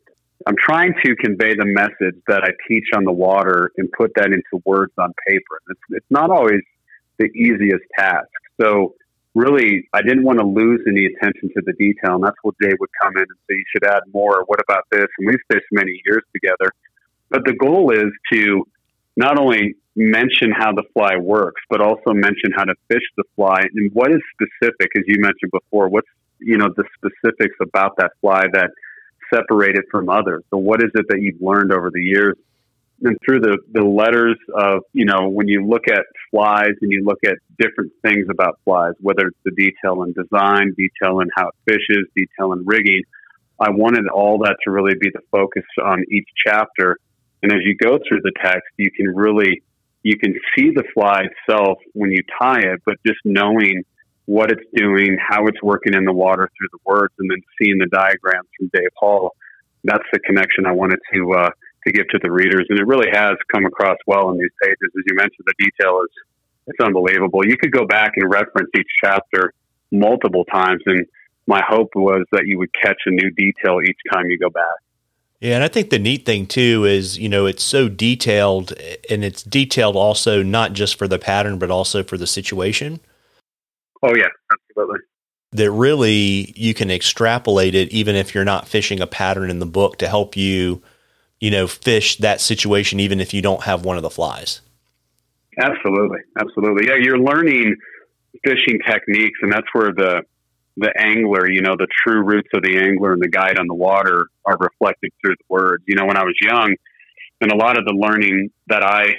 I'm trying to convey the message that I teach on the water and put that into words on paper. It's, it's not always the easiest task. So really, I didn't want to lose any attention to the detail. And that's where Jay would come in and say, you should add more. What about this? And we've fished many years together. But the goal is to not only mention how the fly works, but also mention how to fish the fly and what is specific, as you mentioned before, what's, you know, the specifics about that fly that separate it from others. So what is it that you've learned over the years and through the, the letters of, you know, when you look at flies and you look at different things about flies, whether it's the detail and design, detail and how it fishes, detail and rigging, I wanted all that to really be the focus on each chapter. And as you go through the text, you can really, you can see the fly itself when you tie it, but just knowing what it's doing, how it's working in the water through the words, and then seeing the diagrams from Dave Hall. That's the connection I wanted to uh, to give to the readers, and it really has come across well in these pages. As you mentioned, the detail is it's unbelievable. You could go back and reference each chapter multiple times, and my hope was that you would catch a new detail each time you go back. Yeah, and I think the neat thing too is, you know, it's so detailed and it's detailed also not just for the pattern, but also for the situation. Oh, yeah, absolutely. That really you can extrapolate it even if you're not fishing a pattern in the book to help you, you know, fish that situation, even if you don't have one of the flies. Absolutely. Absolutely. Yeah, you're learning fishing techniques, and that's where the the angler, you know, the true roots of the angler and the guide on the water are reflected through the words. You know, when I was young, and a lot of the learning that I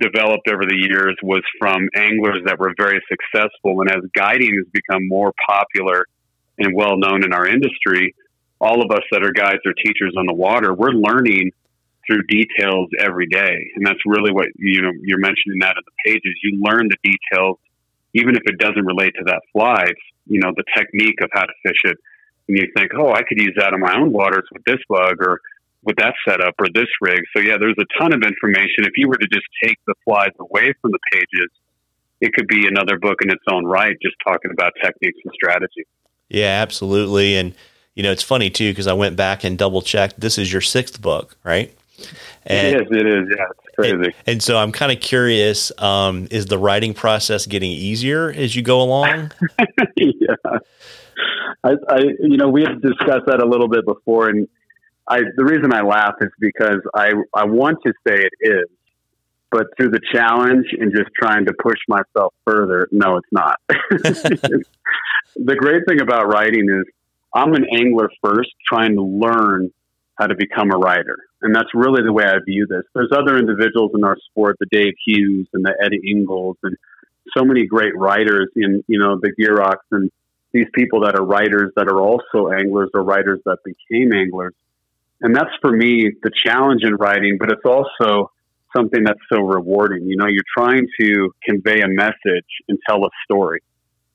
developed over the years was from anglers that were very successful. And as guiding has become more popular and well known in our industry, all of us that are guides or teachers on the water, we're learning through details every day. And that's really what, you know, you're mentioning that in the pages. You learn the details, even if it doesn't relate to that fly, it's, you know, the technique of how to fish it. And you think, oh, I could use that in my own waters with this bug or with that setup or this rig. So yeah, there's a ton of information. If you were to just take the slides away from the pages, it could be another book in its own right, just talking about techniques and strategy. Yeah, absolutely. And you know, it's funny too because I went back and double checked. This is your sixth book, right? And, it is. It is. Yeah, it's crazy. And, and so I'm kind of curious: um, is the writing process getting easier as you go along? yeah. I, I, you know, we have discussed that a little bit before, and I, the reason I laugh is because I, I want to say it is, but through the challenge and just trying to push myself further, no, it's not. the great thing about writing is I'm an angler first, trying to learn how to become a writer. And that's really the way I view this. There's other individuals in our sport, the Dave Hughes and the Ed Engles and so many great writers in, you know, the Gierachs and these people that are writers that are also anglers or writers that became anglers. And that's for me the challenge in writing, but it's also something that's so rewarding. You know, you're trying to convey a message and tell a story.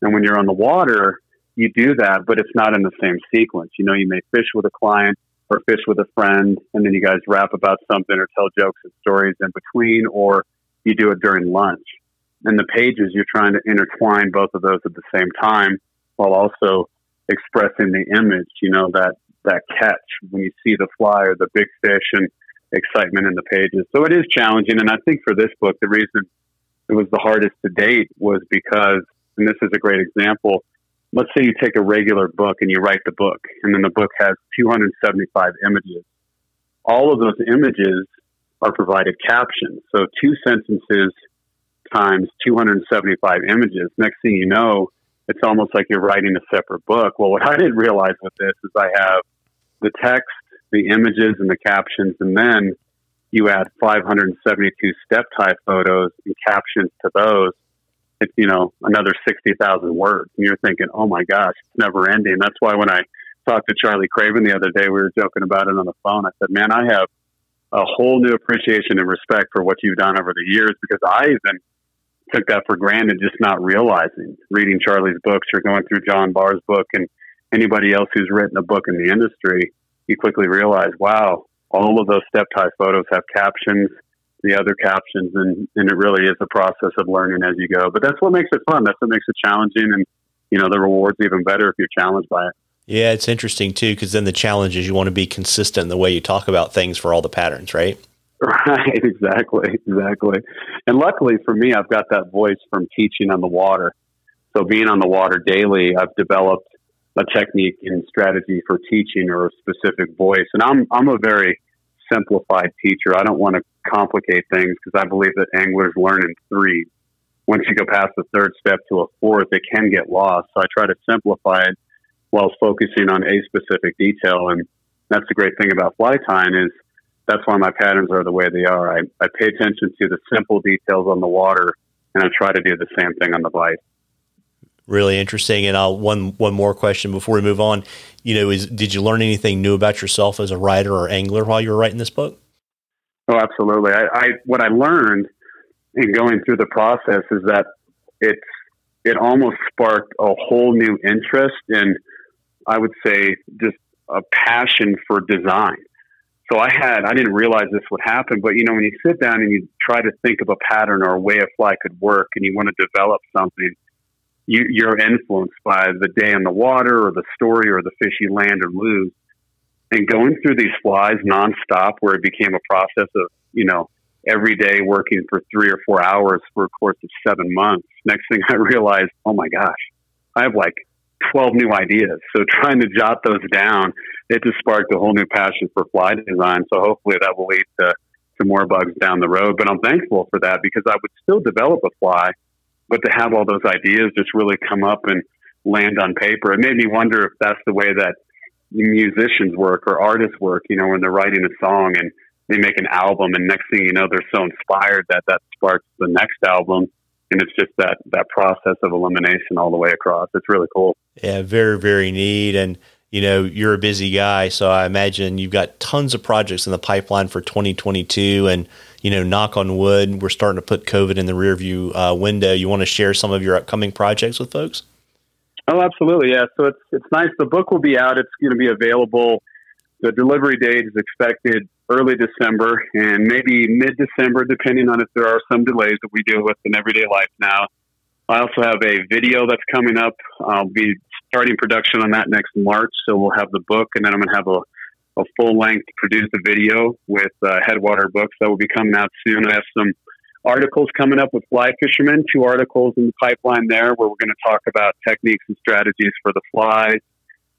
And when you're on the water, you do that, but it's not in the same sequence. You know, you may fish with a client or fish with a friend, and then you guys rap about something or tell jokes and stories in between, or you do it during lunch. And the pages, you're trying to intertwine both of those at the same time while also expressing the image, you know, that that catch when you see the fly or the big fish and excitement in the pages. So it is challenging. And I think for this book, the reason it was the hardest to date was because, and this is a great example. Let's say you take a regular book and you write the book, and then the book has 275 images. All of those images are provided captions. So two sentences times 275 images. Next thing you know, it's almost like you're writing a separate book. Well, what I didn't realize with this is I have the text, the images, and the captions, and then you add 572 step type photos and captions to those. It's you know another 60,000 words, and you're thinking, oh my gosh, it's never ending. That's why when I talked to Charlie Craven the other day, we were joking about it on the phone. I said, man, I have a whole new appreciation and respect for what you've done over the years because I even took that for granted, just not realizing reading Charlie's books or going through John Barr's book and anybody else who's written a book in the industry, you quickly realize, wow, all of those step tie photos have captions, the other captions, and, and it really is a process of learning as you go. But that's what makes it fun. That's what makes it challenging. And, you know, the reward's even better if you're challenged by it. Yeah, it's interesting too, because then the challenge is you want to be consistent in the way you talk about things for all the patterns, right? Right, exactly, exactly. And luckily for me, I've got that voice from teaching on the water. So being on the water daily, I've developed a technique and strategy for teaching or a specific voice. And I'm I'm a very simplified teacher. I don't want to complicate things because I believe that anglers learn in three. Once you go past the third step to a fourth, it can get lost. So I try to simplify it while focusing on a specific detail. And that's the great thing about fly tying is that's why my patterns are the way they are. I, I pay attention to the simple details on the water, and I try to do the same thing on the bite. Really interesting. And I'll one one more question before we move on. You know, is did you learn anything new about yourself as a writer or angler while you were writing this book? Oh, absolutely. I, I what I learned in going through the process is that it's it almost sparked a whole new interest in I would say just a passion for design. So I had I didn't realize this would happen, but you know when you sit down and you try to think of a pattern or a way a fly could work, and you want to develop something, you, you're influenced by the day in the water or the story or the fish you land or lose. And going through these flies nonstop, where it became a process of you know every day working for three or four hours for a course of seven months. Next thing I realized, oh my gosh, I have like 12 new ideas. So trying to jot those down, it just sparked a whole new passion for fly design. So hopefully that will lead to, to more bugs down the road. But I'm thankful for that because I would still develop a fly, but to have all those ideas just really come up and land on paper, it made me wonder if that's the way that musicians work or artists work, you know, when they're writing a song and they make an album and next thing you know, they're so inspired that that sparks the next album and it's just that that process of elimination all the way across. It's really cool. Yeah, very very neat. And you know, you're a busy guy, so I imagine you've got tons of projects in the pipeline for 2022. And you know, knock on wood, we're starting to put COVID in the rearview uh, window. You want to share some of your upcoming projects with folks? Oh, absolutely. Yeah. So it's it's nice. The book will be out. It's going to be available. The delivery date is expected early December and maybe mid December, depending on if there are some delays that we deal with in everyday life now. I also have a video that's coming up. I'll be starting production on that next March. So we'll have the book, and then I'm going to have a, a full length produced video with uh, Headwater Books that will be coming out soon. I have some articles coming up with fly fishermen, two articles in the pipeline there where we're going to talk about techniques and strategies for the flies.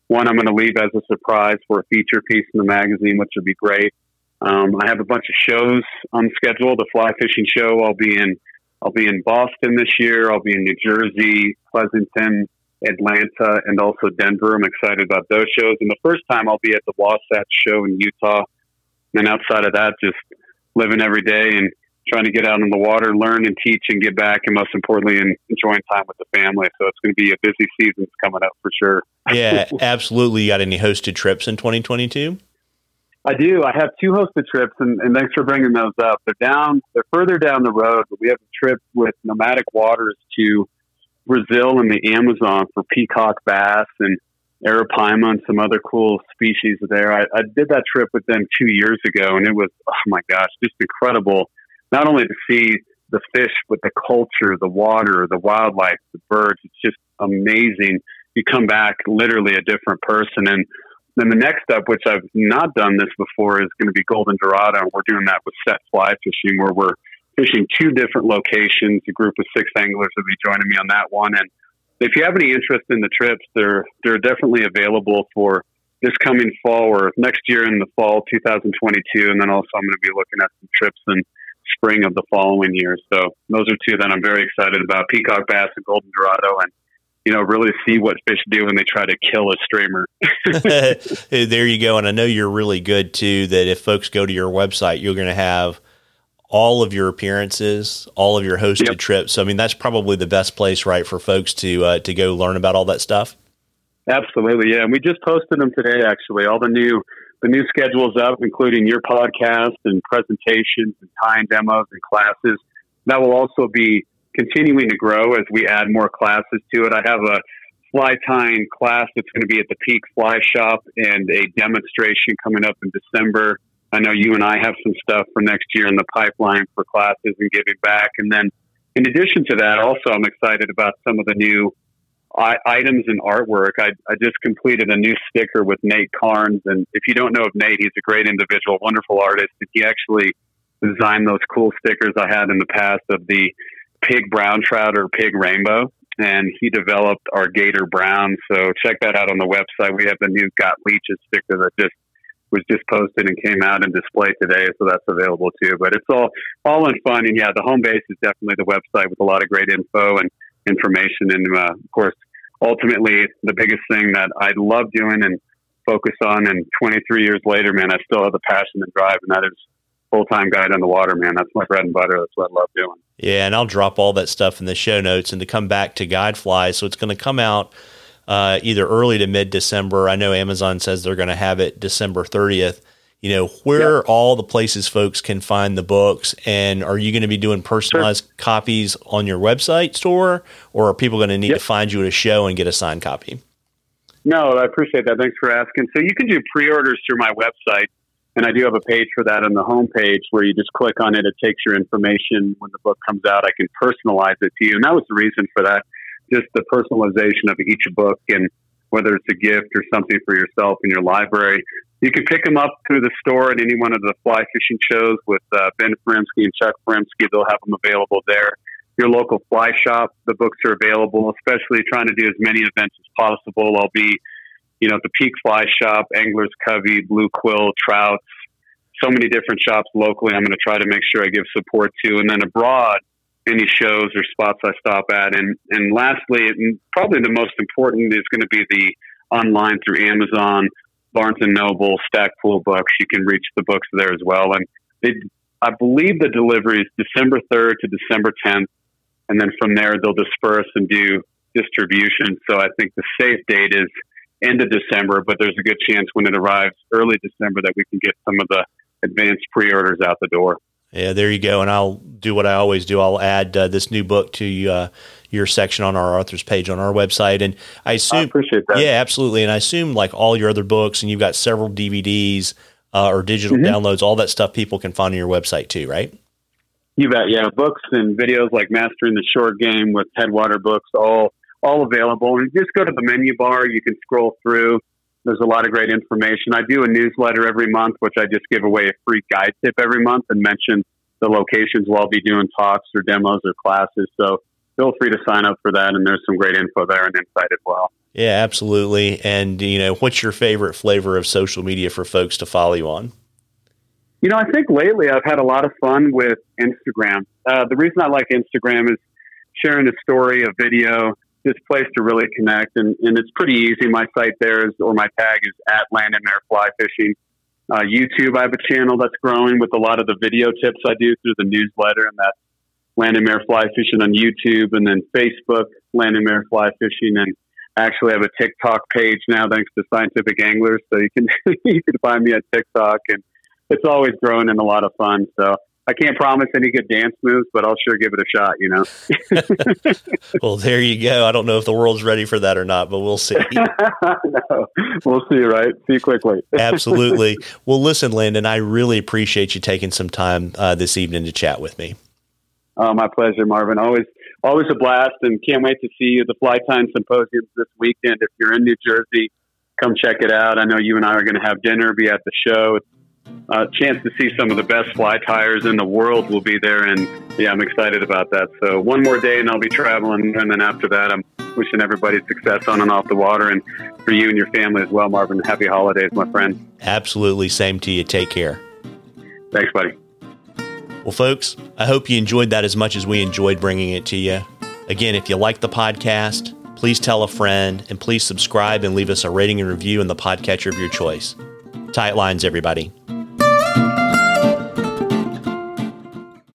One I'm going to leave as a surprise for a feature piece in the magazine, which would be great. Um, I have a bunch of shows on schedule. The fly fishing show. I'll be in. I'll be in Boston this year. I'll be in New Jersey, Pleasanton, Atlanta, and also Denver. I'm excited about those shows. And the first time I'll be at the Wasatch show in Utah. And outside of that, just living every day and trying to get out on the water, learn and teach and get back, and most importantly, and enjoying time with the family. So it's going to be a busy season coming up for sure. yeah, absolutely. You got any hosted trips in 2022? I do. I have two hosted trips, and, and, thanks for bringing those up. They're down. They're further down the road, but we have a trip with Nomadic Waters to Brazil and the Amazon for peacock bass and arapaima and some other cool species there. I, I did that trip with them two years ago, and it was oh my gosh, just incredible. Not only to see the fish, but the culture, the water, the wildlife, the birds. It's just amazing. You come back literally a different person, and then the next step, which I've not done this before, is going to be Golden Dorado. We're doing that with set fly fishing, where we're fishing two different locations. A group of six anglers will be joining me on that one. And if you have any interest in the trips, they're they're definitely available for this coming fall or next year in the fall 2022. And then also I'm going to be looking at some trips in spring of the following year. So those are two that I'm very excited about: peacock bass and golden dorado, and you know, really see what fish do when they try to kill a streamer. there you go. And I know you're really good too, that if folks go to your website, you're going to have all of your appearances, all of your hosted yep. trips. So, I mean, that's probably the best place, right, for folks to, uh, to go learn about all that stuff. Absolutely. Yeah. And we just posted them today, actually, all the new, the new schedules up, including your podcast and presentations and time demos and classes. That will also be continuing to grow as we add more classes to it. I have a fly tying class that's going to be at the Peak Fly Shop and a demonstration coming up in December. I know you and I have some stuff for next year in the pipeline for classes and giving back. And then in addition to that, also I'm excited about some of the new items and artwork. I, I just completed a new sticker with Nate Carnes. And if you don't know of Nate, he's a great individual, wonderful artist. And he actually designed those cool stickers I had in the past of the pig brown trout or pig rainbow, and he developed our gator brown. So check that out on the website. We have the new Got Leeches sticker that just was just posted and came out and displayed today, so that's available too. But it's all all in fun, and yeah, the home base is definitely the website with a lot of great info and information, and uh, of course, ultimately the biggest thing that I love doing and focus on, and 23 years later, man, I still have the passion and drive, and that is full time guide on the water, man. That's my bread and butter. That's what I love doing. Yeah, and I'll drop all that stuff in the show notes and to come back to Guide Fly. So it's going to come out uh, either early to mid December. I know Amazon says they're going to have it December 30th. you know, where are all the places folks can find the books? And are you going to be doing personalized sure. copies on your website store, or are people going to need yep. to find you at a show and get a signed copy? No, I appreciate that. Thanks for asking. So you can do pre-orders through my website, and I do have a page for that on the homepage where you just click on it. It takes your information when the book comes out. I can personalize it to you, and that was the reason for that. Just the personalization of each book and whether it's a gift or something for yourself in your library. You can pick them up through the store at any one of the fly fishing shows with uh, Ben Furimsky and Chuck Furimsky. They'll have them available there. Your local fly shop, the books are available, especially trying to do as many events as possible. I'll be, you know, at the Peak Fly Shop, Anglers Covey, Blue Quill, Trouts, so many different shops locally. I'm going to try to make sure I give support to. And then abroad, any shows or spots I stop at. And, and lastly, and probably the most important is going to be the online through Amazon, Barnes and Noble, Stackpole Books. You can reach the books there as well. And they, I believe the delivery is December 3rd to December 10th. And then from there, they'll disperse and do distribution. So I think the safe date is end of December, but there's a good chance when it arrives early December that we can get some of the advanced pre-orders out the door. Yeah, there you go. And I'll do what I always do. I'll add uh, this new book to uh, your section on our authors page on our website. And I assume, I appreciate that. Yeah, absolutely. And I assume like all your other books, and you've got several DVDs uh, or digital mm-hmm. downloads, all that stuff people can find on your website too, right? You bet. Yeah, books and videos like Mastering the Short Game with Headwater Books, all all available. And just go to the menu bar. You can scroll through. There's a lot of great information. I do a newsletter every month, which I just give away a free guide tip every month and mention the locations where I'll be doing talks or demos or classes. So feel free to sign up for that. And there's some great info there and insight as well. Yeah, absolutely. And, you know, what's your favorite flavor of social media for folks to follow you on? You know, I think lately I've had a lot of fun with Instagram. Uh, the reason I like Instagram is sharing a story, a video, this place to really connect. And, and it's pretty easy. My site there is, or my tag is at Landon Mayer Fly Fishing. Uh, YouTube, I have a channel that's growing with a lot of the video tips I do through the newsletter, and that's Landon Mayer Fly Fishing on YouTube, and then Facebook, Landon Mayer Fly Fishing, and I actually have a TikTok page now thanks to Scientific Anglers, so you can you can find me at TikTok, and it's always growing and a lot of fun. So I can't promise any good dance moves, but I'll sure give it a shot, you know. well, there you go. I don't know if the world's ready for that or not, but we'll see. no, we'll see, right? See you quickly. Absolutely. Well, listen, Landon, I really appreciate you taking some time uh, this evening to chat with me. Oh, my pleasure, Marvin. Always, always a blast, and can't wait to see you at the Fly Tying Symposium this weekend. If you're in New Jersey, come check it out. I know you and I are going to have dinner, be at the show. It's uh, chance to see some of the best fly tyers in the world will be there. And yeah, I'm excited about that. So one more day and I'll be traveling. And then after that, I'm wishing everybody success on and off the water and for you and your family as well, Marvin. Happy holidays, my friend. Absolutely. Same to you. Take care. Thanks, buddy. Well, folks, I hope you enjoyed that as much as we enjoyed bringing it to you. Again, if you like the podcast, please tell a friend and please subscribe and leave us a rating and review in the podcatcher of your choice. Tight lines, everybody.